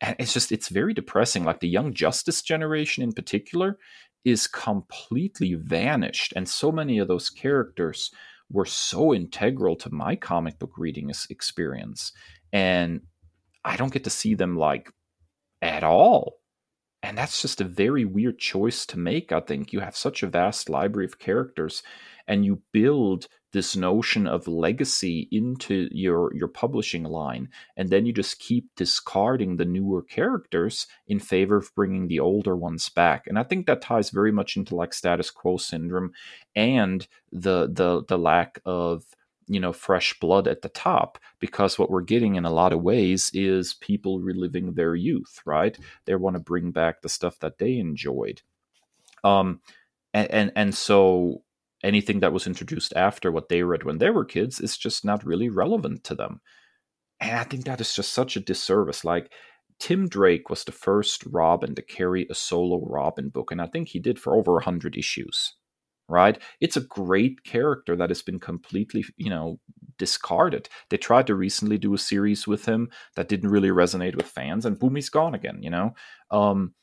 And it's just, it's very depressing. Like the Young Justice generation in particular is completely vanished. And so many of those characters were so integral to my comic book reading experience. And I don't get to see them like at all. And that's just a very weird choice to make, I think. You have such a vast library of characters and you build this notion of legacy into your your publishing line and then you just keep discarding the newer characters in favor of bringing the older ones back. And i think that ties very much into like status quo syndrome and the the the lack of you know fresh blood at the top because what we're getting in a lot of ways is people reliving their youth right? They want to bring back the stuff that they enjoyed. Um and and, and so anything that was introduced after what they read when they were kids is just not really relevant to them. And I think that is just such a disservice. Like, Tim Drake was the first Robin to carry a solo Robin book, and I think he did for over 100 issues, right? It's a great character that has been completely, you know, discarded. They tried to recently do a series with him that didn't really resonate with fans, and boom, he's gone again, you know? Um,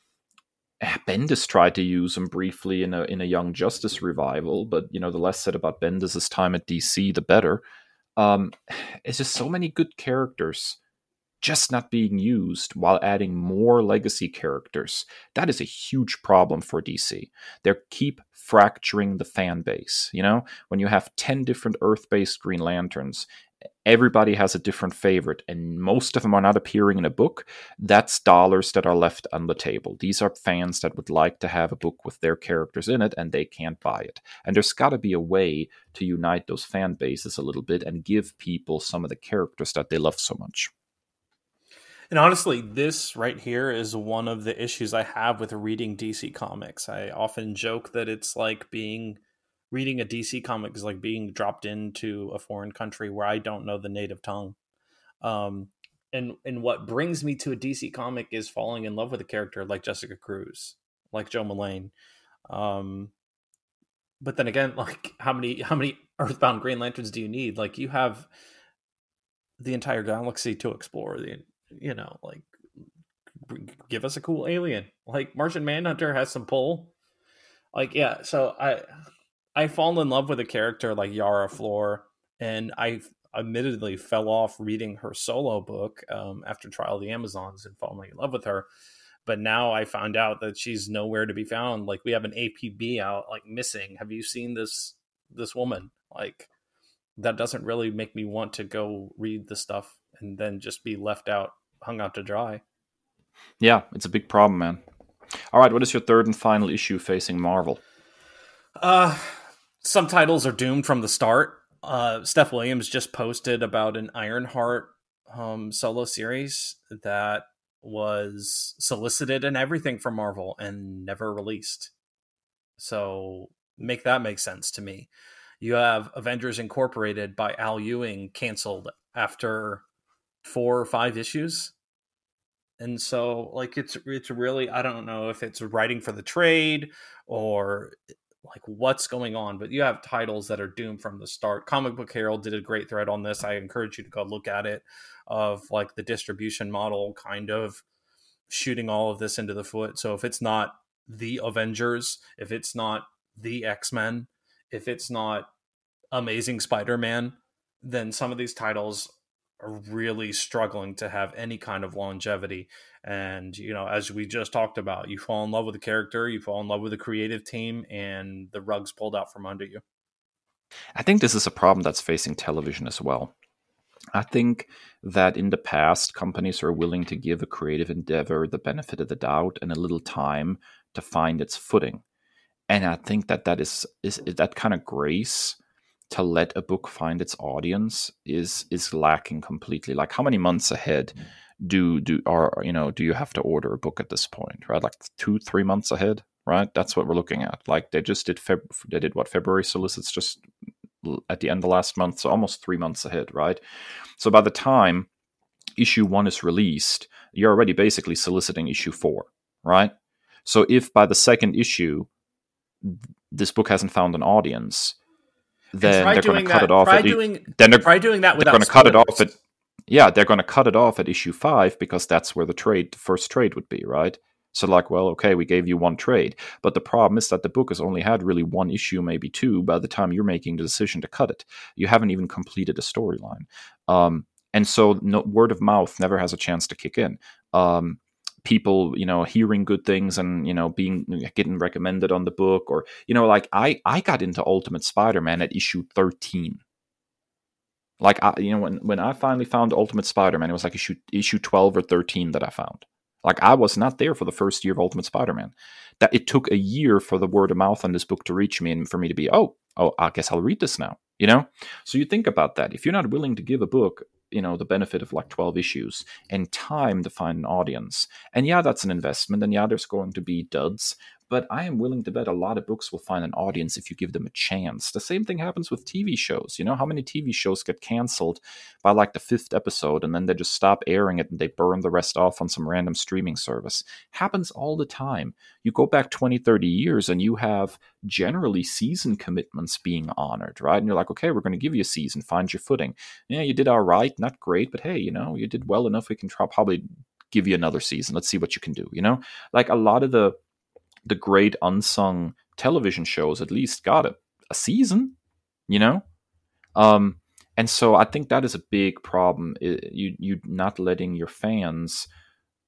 Bendis tried to use him briefly in a in a Young Justice revival, but you know the less said about Bendis's time at DC, the better. Um, it's just so many good characters just not being used while adding more legacy characters. That is a huge problem for DC. They keep fracturing the fan base. You know, when you have 10 different Earth based Green Lanterns everybody has a different favorite and most of them are not appearing in a book. That's dollars that are left on the table. These are fans that would like to have a book with their characters in it and they can't buy it. And there's got to be a way to unite those fan bases a little bit and give people some of the characters that they love so much. And honestly this right here is one of the issues i have with reading dc comics. I often joke that it's like being reading a DC comic is like being dropped into a foreign country where I don't know the native tongue. Um, and and what brings me to a DC comic is falling in love with a character like Jessica Cruz, like Jo Mullein. Um, but then again, like how many how many Earthbound Green Lanterns do you need? Like you have the entire galaxy to explore. The you know like give us a cool alien like Martian Manhunter has some pull. Like yeah, so I I fall in love with a character like Yara Flor, and I admittedly fell off reading her solo book um, after Trial of the Amazons and falling in love with her. But now I found out that she's nowhere to be found. Like we have an APB out, like missing. Have you seen this this woman? Like that doesn't really make me want to go read the stuff and then just be left out, hung out to dry. Yeah, it's a big problem, man. All right, what is your third and final issue facing Marvel? Uh, some titles are doomed from the start. Uh, Steph Williams just posted about an Ironheart um, solo series that was solicited and everything from Marvel and never released. So make that make sense to me. You have Avengers Incorporated by Al Ewing canceled after four or five issues. And so like it's it's really I don't know if it's writing for the trade or like what's going on? But you have titles that are doomed from the start. Comic book herald did a great thread on this. I encourage you to go look at it of like the distribution model kind of shooting all of this into the foot. So if it's not the avengers if it's not the x-men if it's not amazing spider-man then some of these titles are really struggling to have any kind of longevity. And you know as we just talked about you fall in love with the character you fall in love with the creative team and the rugs pulled out from under you. I think this is a problem that's facing television as well. I think that in the past companies are willing to give a creative endeavor the benefit of the doubt and a little time to find its footing. And i think that that is is that kind of grace to let a book find its audience is is lacking completely like how many months ahead mm-hmm do do are you know do you have to order a book at this point right like two three months ahead right? That's what we're looking at. Like they just did Feb- they did what February solicits just at the end of last month, so almost three months ahead, right? So by the time issue one is released, you're already basically soliciting issue four, right? So if by the second issue this book hasn't found an audience, then they're going to cut that. it off. Try at, doing, then they're, try doing that they're going to cut it off at yeah, they're going to cut it off at issue five because that's where the trade, the first trade would be, right? So, like, well, okay, we gave you one trade, but the problem is that the book has only had really one issue, maybe two, by the time you're making the decision to cut it. You haven't even completed a storyline, um, and so no, word of mouth never has a chance to kick in. Um, people, you know, hearing good things and you know being getting recommended on the book, or you know, like I I got into Ultimate Spider-Man at issue thirteen. Like I, you know, when when I finally found Ultimate Spider-Man, it was like issue issue twelve or thirteen that I found. Like I was not there for the first year of Ultimate Spider-Man. That it took a year for the word of mouth on this book to reach me and for me to be, oh, oh, I guess I'll read this now. You know? So you think about that. If you're not willing to give a book, you know, the benefit of like 12 issues and time to find an audience, and yeah, that's an investment, and yeah, there's going to be duds, but I am willing to bet a lot of books will find an audience if you give them a chance. The same thing happens with TV shows. You know, how many TV shows get canceled by like the fifth episode and then they just stop airing it and they burn the rest off on some random streaming service? Happens all the time. You go back 20, 30 years and you have generally season commitments being honored, right? And you're like, okay, we're going to give you a season, find your footing. Yeah, you did all right, not great, but hey, you know, you did well enough. We can try, probably give you another season. Let's see what you can do, you know? Like a lot of the the great unsung television shows at least got a, a season, you know? Um, and so I think that is a big problem. You you not letting your fans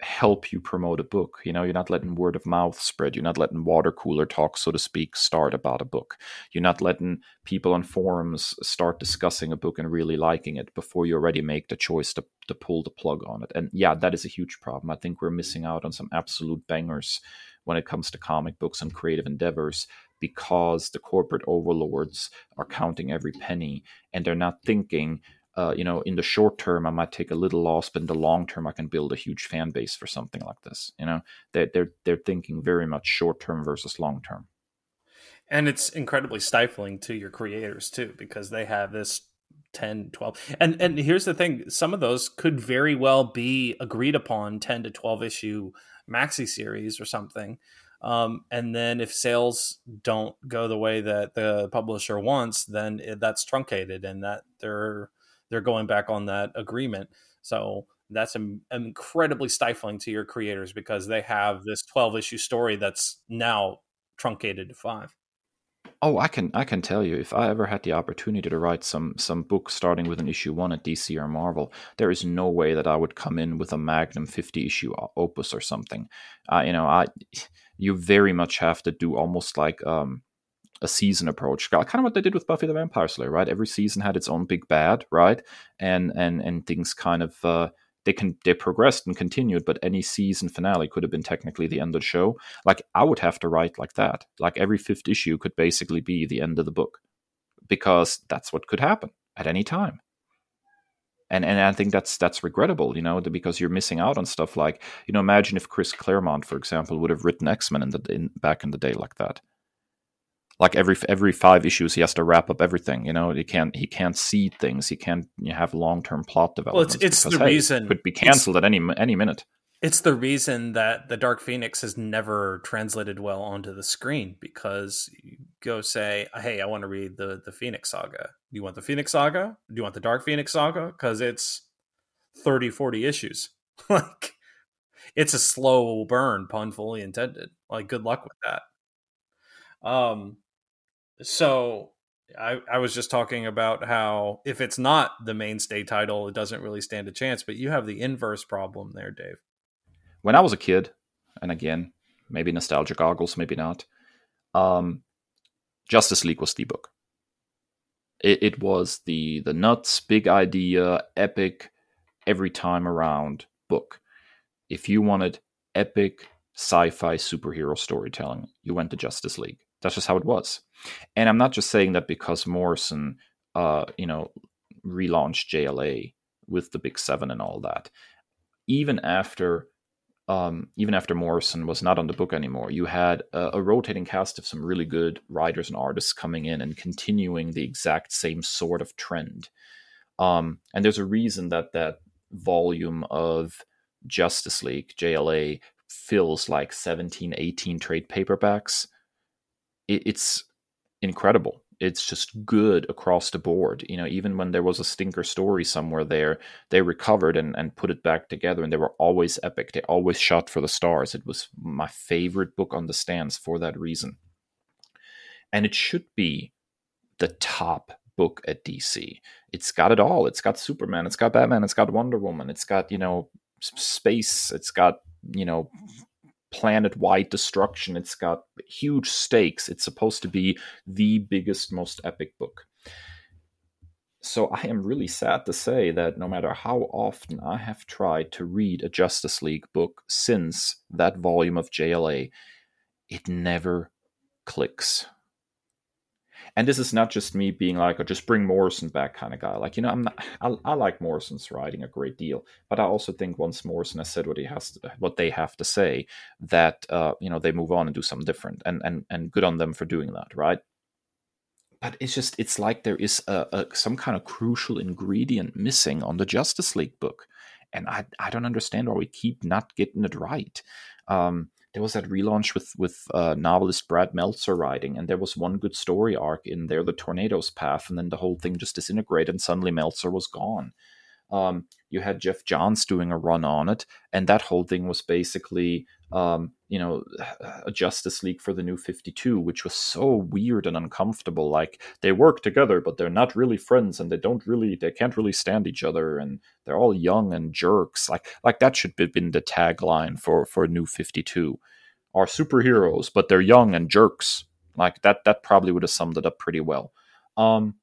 help you promote a book. You know, you're not letting word of mouth spread. You're not letting water cooler talk, so to speak, start about a book. You're not letting people on forums start discussing a book and really liking it before you already make the choice to, to pull the plug on it. And yeah, that is a huge problem. I think we're missing out on some absolute bangers when it comes to comic books and creative endeavors because the corporate overlords are counting every penny and they're not thinking uh, you know in the short term i might take a little loss but in the long term i can build a huge fan base for something like this you know? They're they're, they're thinking very much short term versus long term. And it's incredibly stifling to your creators too because they have this 10 12 and and here's the thing some of those could very well be agreed upon 10 to 12 issue maxi series or something. Um, and then if sales don't go the way that the publisher wants, then it, that's truncated, and that they're they're going back on that agreement. So that's Im- incredibly stifling to your creators because they have this 12 issue story that's now truncated to five. Oh, I can I can tell you if I ever had the opportunity to write some some book starting with an issue one at DC or Marvel, there is no way that I would come in with a Magnum fifty issue opus or something. Uh, you know, I you very much have to do almost like um, a season approach, kind of what they did with Buffy the Vampire Slayer, right? Every season had its own big bad, right? And and and things kind of uh, they can they progressed and continued, but any season finale could have been technically the end of the show. Like I would have to write like that. Like every fifth issue could basically be the end of the book. Because that's what could happen at any time. And and I think that's that's regrettable, you know, because you're missing out on stuff like, you know, imagine if Chris Claremont, for example, would have written X Men in the in, back in the day like that like every every five issues he has to wrap up everything you know? He can't he can't see things. He can't have long-term plot development well it's, it's because, the hey, reason it could be canceled at any any minute. It's the reason that the dark phoenix has never translated well onto the screen because you go say hey i want to read the the phoenix saga. Do you want the phoenix saga? Do you want the dark phoenix saga? Because it's 30 40 issues. Like it's a slow burn pun fully intended. Like good luck with that. Um so I, I was just talking about how if it's not the mainstay title, it doesn't really stand a chance. But you have the inverse problem there, Dave. When I was a kid, and again, maybe nostalgia goggles, maybe not. Um, Justice League was the book. It, it was the the nuts, big idea, epic, every time around book. If you wanted epic sci-fi superhero storytelling, you went to Justice League. That's just how it was. And I'm not just saying that because Morrison, uh, you know, relaunched JLA with the Big Seven and all that. Even after um, even after Morrison was not on the book anymore, you had a, a, rotating cast of some really good writers and artists coming in and continuing the exact same sort of trend. Um, and there's a reason that that volume of Justice League, JLA, fills like 17, 18 trade paperbacks. It, it's incredible it's just good across the board. You know, even when there was a stinker story somewhere there, they recovered and, and put it back together, and they were always epic. They always shot for the stars. It was my favorite book on the stands for that reason. And it should be the top book at DC. It's got it all. It's got Superman, it's got Batman, it's got Wonder Woman, it's got, you know, space, it's got, you know, planet wide destruction. It's got huge stakes. It's supposed to be the biggest, most epic book. So I am really sad to say that no matter how often I have tried to read a Justice League book since that volume of JLA, it never clicks and this is not just me being like, "Oh, just bring Morrison back," kind of guy. Like, you know, I'm not. I, I, like Morrison's writing a great deal, but I also think once Morrison has said what he has, to, what they have to say, that uh, you know they move on and do something different, and and and good on them for doing that, right? But it's just it's like there is a, a some kind of crucial ingredient missing on the Justice League book, and I I don't understand why we keep not getting it right. Um, there was that relaunch with with uh, novelist Brad Meltzer writing, and there was one good story arc in there, the Tornado's Path, and then the whole thing just disintegrated, and suddenly Meltzer was gone. Um, you had Geoff Johns doing a run on it, and that whole thing was basically, um, you know, a Justice League for the New Fifty Two, which was so weird and uncomfortable. Like they work together, but they're not really friends, and they don't really, they can't really stand each other, and they're all young and jerks. Like, like that should have been the tagline for for New Fifty Two, are superheroes, but they're young and jerks. Like that, that probably would have summed it up pretty well. Um,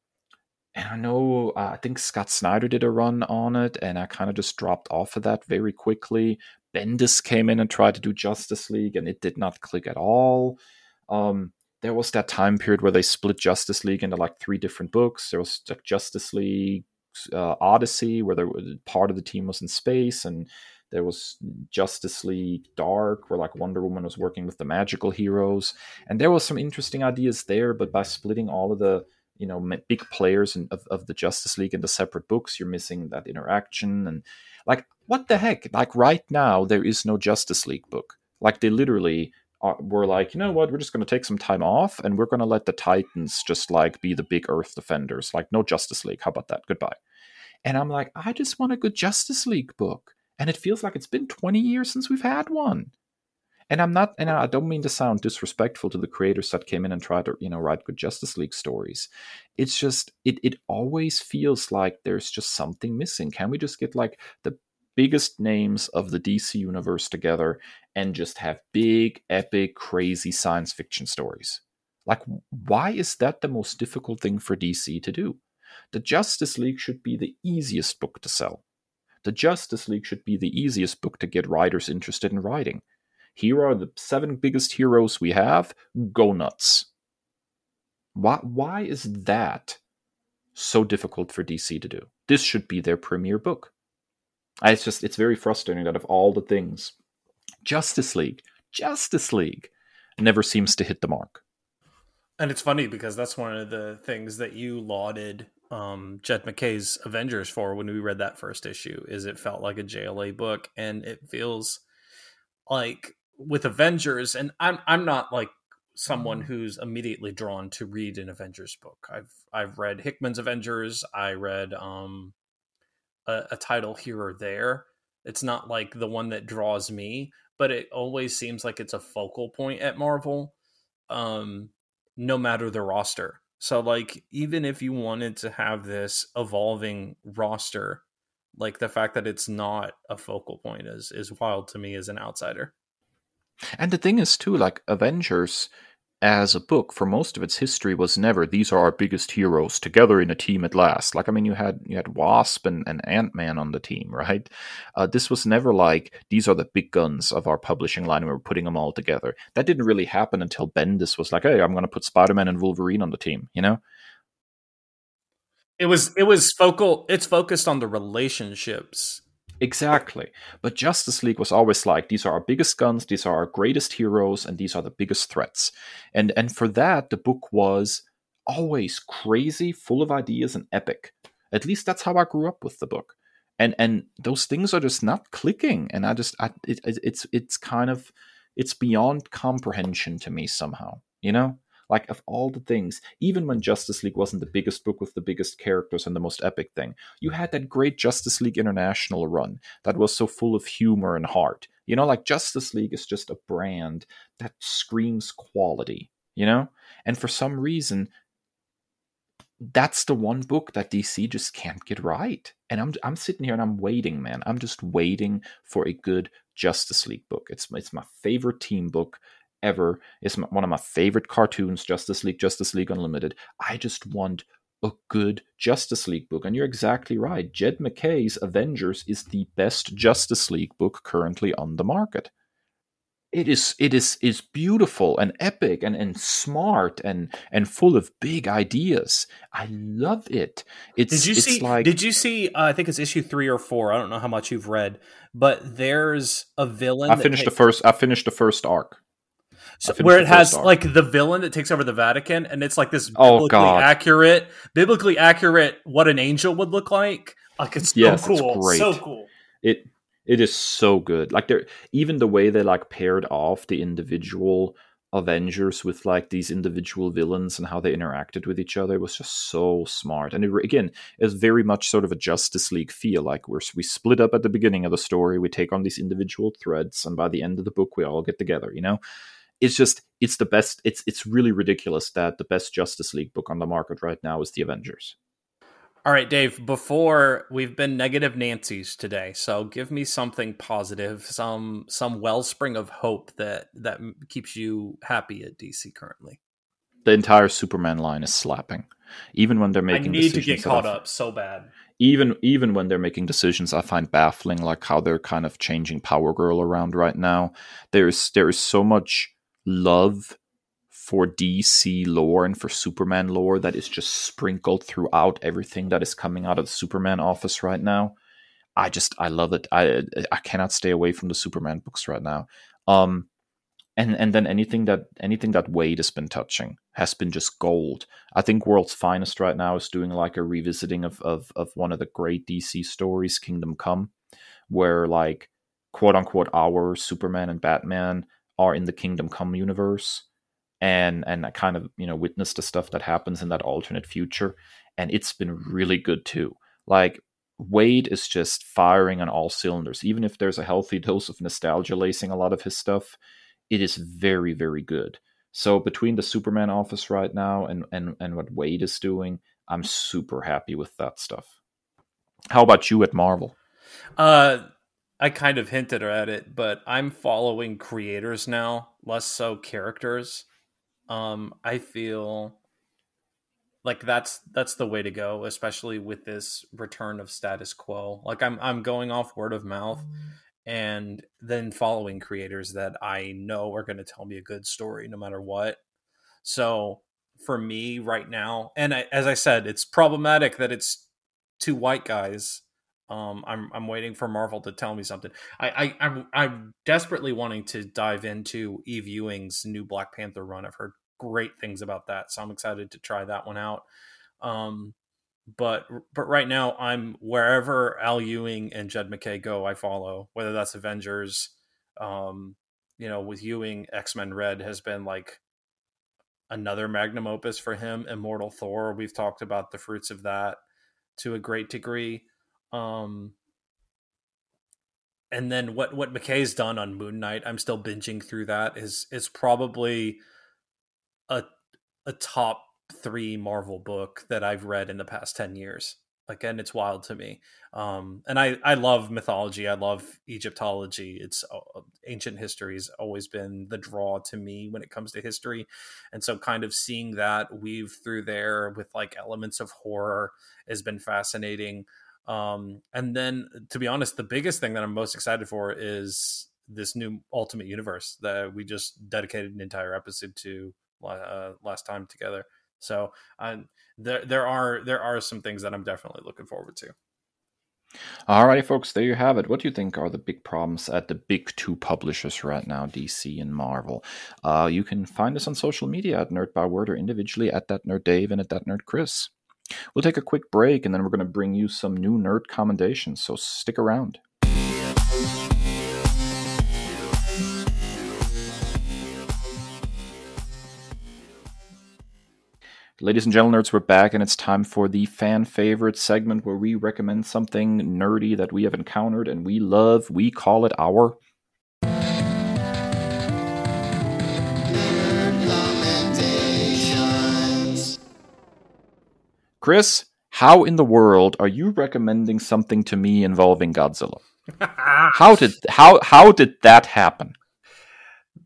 and I know uh, I think Scott Snyder did a run on it, and I kind of just dropped off of that very quickly. Bendis came in and tried to do Justice League, and it did not click at all. Um, there was that time period where they split Justice League into like three different books. There was like Justice League uh, Odyssey, where there part of the team was in space, and there was Justice League Dark, where like Wonder Woman was working with the magical heroes, and there was some interesting ideas there. But by splitting all of the you know big players in, of, of the justice league into separate books you're missing that interaction and like what the heck? Like right now there is no justice league book. Like they literally are, were like you know what? We're just going to take some time off and we're going to let the titans just like be the big earth defenders. Like no justice league. How about that? Goodbye. And i'm like i just want a good justice league book. And it feels like it's been 20 years since we've had one and I'm not, and I don't mean to sound disrespectful to the creators that came in and tried to, you know, write good Justice League stories. It's just, it, it always feels like there's just something missing. Can we just get like the biggest names of the DC universe together and just have big, epic, crazy science fiction stories? Like, why is that the most difficult thing for DC to do? The Justice League should be the easiest book to sell. The Justice League should be the easiest book to get writers interested in writing. Here are the seven biggest heroes we have. Go nuts. Why, why is that so difficult for DC to do? This should be their premier book. It's just, it's very frustrating that of all the things, Justice League, Justice League never seems to hit the mark. And it's funny because that's one of the things that you lauded um, Jed MacKay's Avengers for when we read that first issue. Is it felt like a JLA book, and it feels like with Avengers, and I'm I'm not like someone mm-hmm. who's immediately drawn to read an Avengers book. I've I've read Hickman's Avengers. I read um a, a, title here or there. It's not like the one that draws me, but it always seems like it's a focal point at Marvel, um, no matter the roster. So like even if you wanted to have this evolving roster, like the fact that it's not a focal point is is wild to me as an outsider. And the thing is, too, like Avengers as a book for most of its history was never these are our biggest heroes together in a team at last. Like i mean you had you had wasp and, and ant-man on the team right? Uh, this was never like these are the big guns of our publishing line we are putting them all together. That didn't really happen until bendis was like hey i'm going to put spider-man and wolverine on the team you know? It was it was focal it's focused on the relationships Exactly. But Justice League was always like these are our biggest guns, these are our greatest heroes, and these are the biggest threats. And and for that, the book was always crazy, full of ideas, and epic. At least that's how I grew up with the book. And and those things are just not clicking. And I just I, it, it's it's kind of it's beyond comprehension to me somehow. You know, like of all the things, even when Justice League wasn't the biggest book with the biggest characters and the most epic thing, you had that great Justice League International run that was so full of humor and heart. You know, like Justice League is just a brand that screams quality, you know? And for some reason, that's the one book that DC just can't get right. And I'm I'm sitting here and I'm waiting, man. I'm just waiting for a good Justice League book. It's it's my favorite team book ever. It's one of my favorite cartoons, Justice League, Justice League Unlimited. I just want a good Justice League book. And you're exactly right. Jed MacKay's Avengers is the best Justice League book currently on the market. It is it is is beautiful and epic and, and smart and and full of big ideas. I love it. It's did you it's see? like did you see? Uh, I think it's issue three or four. I don't know how much you've read, but there's a villain. I finished the first. I finished the first arc. So, where it has arc. like the villain that takes over the Vatican, and it's like this oh, biblically oh, God. accurate, biblically accurate what an angel would look like. Like it's so yes, cool, it's great. so cool. It it is so good. Like they're even the way they like paired off the individual Avengers with like these individual villains and how they interacted with each other was just so smart. And it, again, it's very much sort of a Justice League feel. Like we're we split up at the beginning of the story, we take on these individual threads, and by the end of the book, we all get together. You know, it's just it's the best. It's it's really ridiculous that the best Justice League book on the market right now is the Avengers. All right, Dave, before we've been negative Nancy's today, so give me something positive, some some wellspring of hope that that keeps you happy at DC currently. The entire Superman line is slapping. Even when they're making I need to get caught up so bad. Even even when they're making decisions, I find baffling like how they're kind of changing Power Girl around right now. There's there is so much love for DC lore and for Superman lore that is just sprinkled throughout everything that is coming out of the Superman office right now. I just I love it. I I cannot stay away from the Superman books right now. Um and and then anything that anything that Waid has been touching has been just gold. I think World's Finest right now is doing like a revisiting of of of one of the great DC stories, Kingdom Come, where like quote unquote our Superman and Batman are in the Kingdom Come universe and and I kind of you know witnessed the stuff that happens in that alternate future, and it's been really good too. Like Waid is just firing on all cylinders, even if there's a healthy dose of nostalgia lacing a lot of his stuff. It is very very good. So between the Superman office right now and and and what Waid is doing, I'm super happy with that stuff. How about you at Marvel? Uh I kind of hinted at it, but I'm following creators now, less so characters um, I feel like that's that's the way to go, especially with this return of status quo. Like I'm I'm going off word of mouth and then following creators that I know are going to tell me a good story no matter what. So for me right now, and I, as I said, it's problematic that it's two white guys. Um, I'm I'm waiting for Marvel to tell me something. I, I I'm I'm desperately wanting to dive into Eve Ewing's new Black Panther run. I've heard great things about that, so I'm excited to try that one out. Um, but but right now I'm wherever Al Ewing and Jed MacKay go, I follow. Whether that's Avengers, um, you know, with Ewing, X Men Red has been like another magnum opus for him. Immortal Thor, we've talked about the fruits of that to a great degree. Um, and then what what MacKay's done on Moon Knight, I'm still binging through that. Is is probably a a top three Marvel book that I've read in the past ten years. Again, it's wild to me. Um, and I, I love mythology. I love Egyptology. It's uh, ancient history has always been the draw to me when it comes to history. And so kind of seeing that weave through there with like elements of horror has been fascinating. Um, and then to be honest, the biggest thing that I'm most excited for is this new ultimate universe that we just dedicated an entire episode to uh, last time together. So uh, there there are there are some things that I'm definitely looking forward to. Alrighty, folks, there you have it. What do you think are the big problems at the big two publishers right now, DC and Marvel? Uh, you can find us on social media at Nerd Byword or individually at that Nerd Dave and at that Nerd Kris. We'll take a quick break and then we're going to bring you some new nerd commendations, so stick around. Ladies and gentlemen, nerds, we're back, and it's time for the fan favorite segment where we recommend something nerdy that we have encountered and we love. We call it our. Kris, how in the world are you recommending something to me involving Godzilla? how did how how did that happen?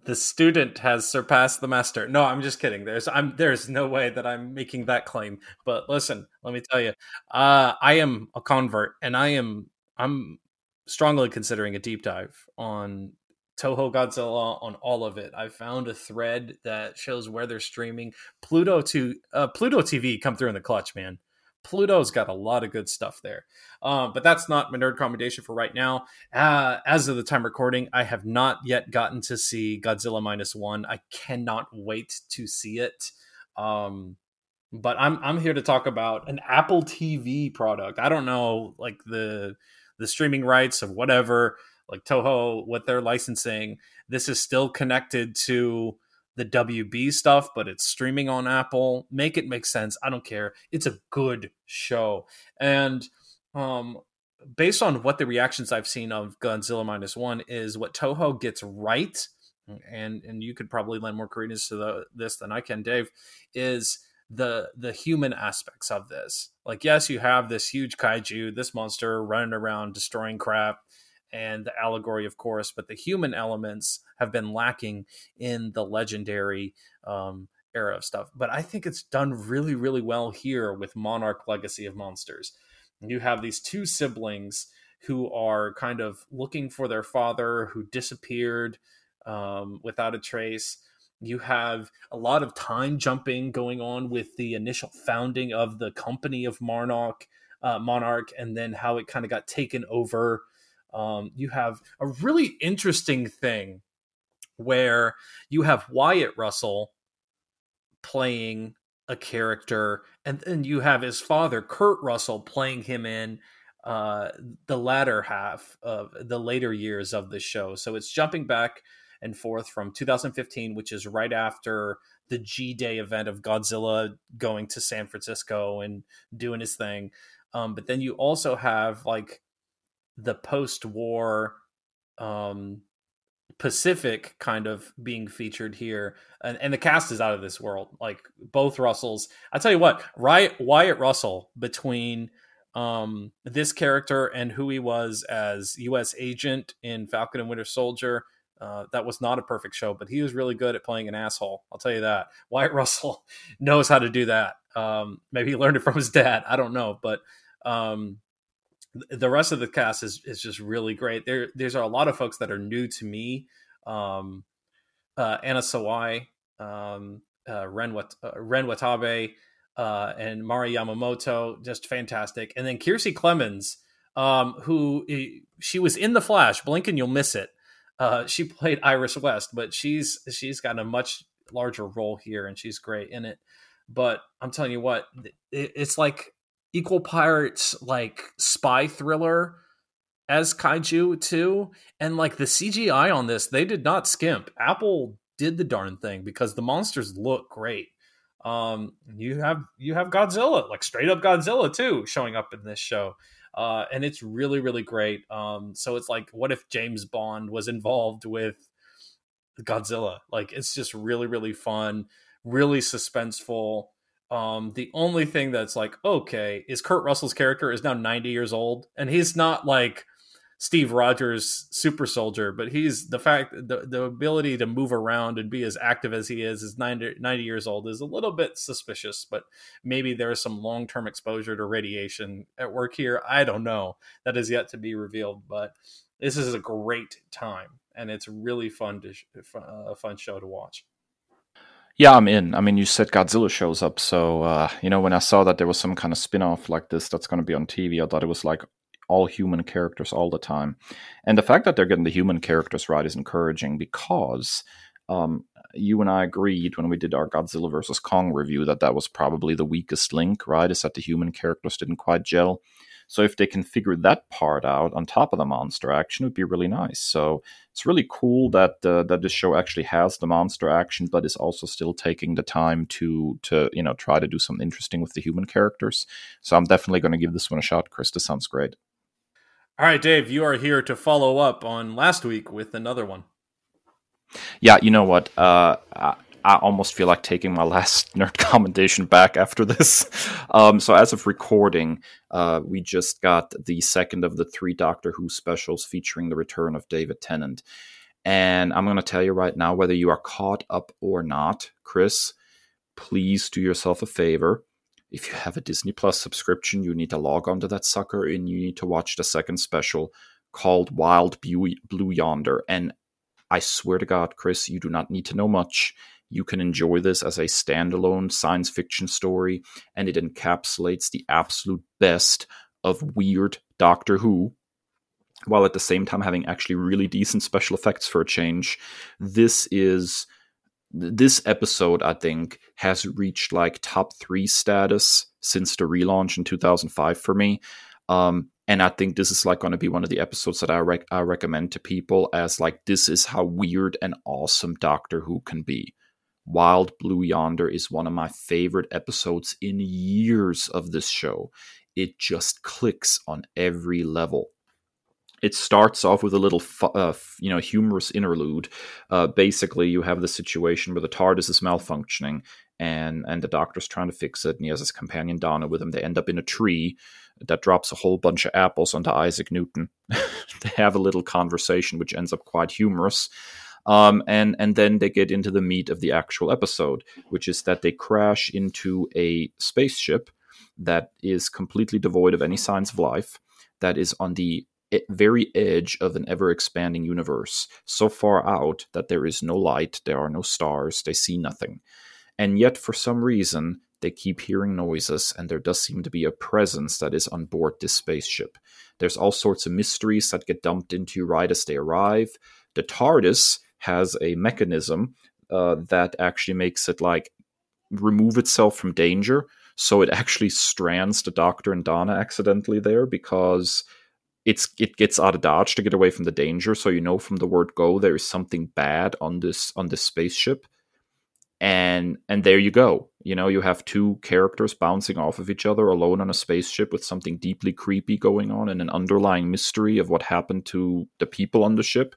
the student has surpassed the master. No, I'm just kidding. There's I'm there's no way that I'm making that claim. But listen, let me tell you, uh, I am a convert, and I am I'm strongly considering a deep dive on Toho Godzilla on all of it. I found a thread that shows where they're streaming. Pluto to uh, Pluto TV come through in the clutch, man. Pluto's got a lot of good stuff there. Um, but that's not my nerd commendation for right now. Uh, as of the time recording, I have not yet gotten to see Godzilla minus one. I cannot wait to see it. Um, but I'm I'm here to talk about an Apple TV product. I don't know like the the streaming rights of whatever like Toho what they're licensing. This is still connected to the WB stuff, but it's streaming on Apple. Make it make sense. I don't care. It's a good show. And um based on what the reactions I've seen of Godzilla minus one is what Toho gets right, and and you could probably lend more credence to the, this than I can, Dave, is the the human aspects of this. Like, yes, you have this huge kaiju, this monster running around destroying crap, and the allegory, of course, but the human elements have been lacking in the legendary um, era of stuff. But I think it's done really, really well here with Monarch Legacy of Monsters. You have these two siblings who are kind of looking for their father who disappeared um, without a trace. You have a lot of time jumping going on with the initial founding of the company of Monarch, uh, Monarch, and then how it kind of got taken over um, you have a really interesting thing where you have Wyatt Russell playing a character, and then you have his father, Kurt Russell, playing him in uh, the latter half of the later years of the show. So it's jumping back and forth from 2015, which is right after the G Day event of Godzilla going to San Francisco and doing his thing. Um, but then you also have like the post-war um, Pacific kind of being featured here, and, and the cast is out of this world. Like both Russells, I tell you what, Wyatt, Wyatt Russell between um, this character and who he was as U.S. agent in Falcon and Winter Soldier. Uh, that was not a perfect show, but he was really good at playing an asshole. I'll tell you that. Wyatt Russell knows how to do that. Um, maybe he learned it from his dad. I don't know, but um, the rest of the cast is is just really great. There there's a lot of folks that are new to me. Um, uh, Anna Sawai, um, uh, Ren, Wat- uh, Ren Watabe, uh, and Mari Yamamoto, just fantastic. And then Kiersey Clemons, um, who she was in the Flash. Blink and you'll miss it. Uh, she played Iris West, but she's she's got a much larger role here, and she's great in it. But I'm telling you what, it, it's like equal parts like spy thriller as kaiju too and like the cgi on this they did not skimp. Apple did the darn thing because the monsters look great. Um you have you have godzilla like straight up godzilla too showing up in this show. Uh and it's really really great. Um so it's like what if james bond was involved with godzilla? Like it's just really really fun really suspenseful um, the only thing that's like okay is Kurt Russell's character is now 90 years old, and he's not like Steve Rogers super soldier, but he's the fact the, the ability to move around and be as active as he is is 90, 90 years old is a little bit suspicious, but maybe there is some long term exposure to radiation at work here. I don't know. That is yet to be revealed, but this is a great time and it's really fun to uh, a fun show to watch. Yeah, I'm in. I mean, you said Godzilla shows up, so uh, you know when I saw that there was some kind of spin-off like this that's going to be on TV, I thought it was like all human characters all the time. And the fact that they're getting the human characters right is encouraging because um, you and I agreed when we did our Godzilla versus Kong review that that was probably the weakest link, right? Is that the human characters didn't quite gel. So if they can figure that part out on top of the monster action, it would be really nice. So it's really cool that uh, that this show actually has the monster action, but is also still taking the time to to you know try to do something interesting with the human characters. So I'm definitely going to give this one a shot, Kris. This sounds great. All right, Dave, you are here to follow up on last week with another one. Yeah, you know what? Uh, I, almost feel like taking my last nerd commendation back after this. Um, so, as of recording, uh, we just got the second of the three Doctor Who specials featuring the return of David Tennant. And I'm going to tell you right now whether you are caught up or not, Kris, please do yourself a favor. If you have a Disney Plus subscription, you need to log onto that sucker and you need to watch the second special called Wild Blue Yonder. And I swear to God, Kris, you do not need to know much. You can enjoy this as a standalone science fiction story, and it encapsulates the absolute best of weird Doctor Who, while at the same time having actually really decent special effects for a change. This is this episode, I think, has reached like top three status since the relaunch in 2005 for me. Um, and I think this is like going to be one of the episodes that I, rec- I recommend to people as like this is how weird and awesome Doctor Who can be. Wild Blue Yonder is one of my favorite episodes in years of this show. It just clicks on every level. It starts off with a little, uh, you know, humorous interlude. Uh, basically, you have the situation where the TARDIS is malfunctioning, and and the Doctor's trying to fix it, and he has his companion Donna with him. They end up in a tree, that drops a whole bunch of apples onto Isaac Newton. they have a little conversation, which ends up quite humorous. Um, and and then they get into the meat of the actual episode, which is that they crash into a spaceship that is completely devoid of any signs of life, that is on the very edge of an ever expanding universe, so far out that there is no light, there are no stars, they see nothing. And yet, for some reason, they keep hearing noises, and there does seem to be a presence that is on board this spaceship. There's all sorts of mysteries that get dumped into you right as they arrive. The TARDIS has a mechanism uh, that actually makes it like remove itself from danger. So it actually strands the Doctor and Donna accidentally there because it's it gets out of dodge to get away from the danger. So you know from the word go there is something bad on this on this spaceship and and there you go you know you have two characters bouncing off of each other alone on a spaceship with something deeply creepy going on and an underlying mystery of what happened to the people on the ship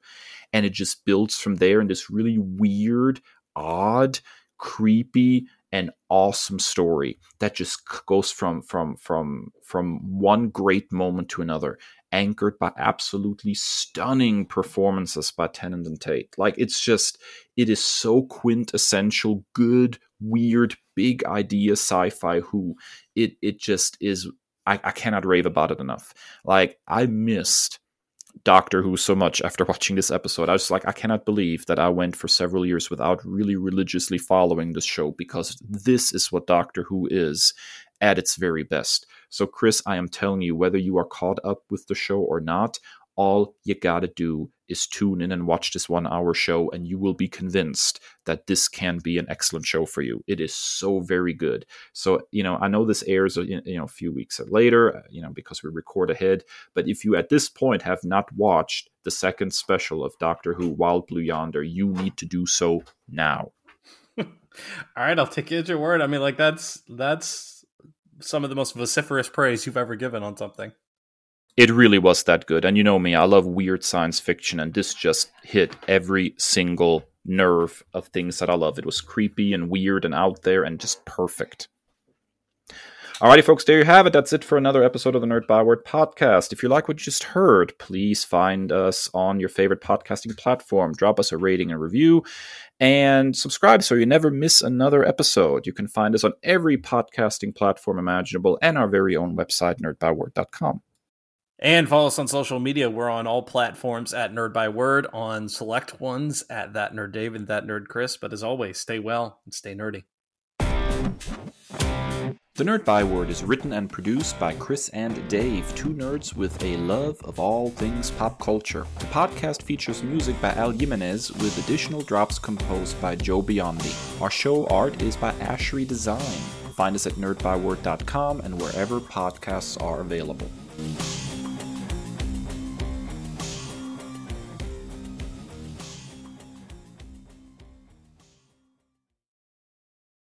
and it just builds from there in this really weird odd creepy and awesome story that just goes from from from from one great moment to another anchored by absolutely stunning performances by Tennant and Tate. Like it's just it is so quintessential good, weird, big idea sci-fi who it it just is I, I cannot rave about it enough. Like I missed Doctor Who so much after watching this episode. I was like, I cannot believe that I went for several years without really religiously following this show because this is what Doctor Who is at its very best. So, Kris, I am telling you, whether you are caught up with the show or not, all you gotta do is tune in and watch this one hour show, and you will be convinced that this can be an excellent show for you. It is so very good. So, you know, I know this airs, you know, a few weeks later, uh, you know, because we record ahead. But if you at this point have not watched the second special of Doctor Who Wild Blue Yonder, you need to do so now. All right, I'll take you at your word. I mean, like that's that's some of the most vociferous praise you've ever given on something. It really was that good. And you know me, I love weird science fiction, and this just hit every single nerve of things that I love. It was creepy and weird and out there and just perfect. Alrighty, folks, there you have it. That's it for another episode of the Nerd Byword podcast. If you like what you just heard, please find us on your favorite podcasting platform. Drop us a rating and review and subscribe so you never miss another episode. You can find us on every podcasting platform imaginable and our very own website, nerdbyword.com. And follow us on social media. We're on all platforms at Nerd Byword, on select ones at That Nerd Dave and That Nerd Kris. But as always, stay well and stay nerdy. The Nerd Byword is written and produced by Kris and Dave, two nerds with a love of all things pop culture. The podcast features music by Al Jimenez with additional drops composed by Joe Biondi. Our show art is by Ashery Design. Find us at nerdbyword.com and wherever podcasts are available.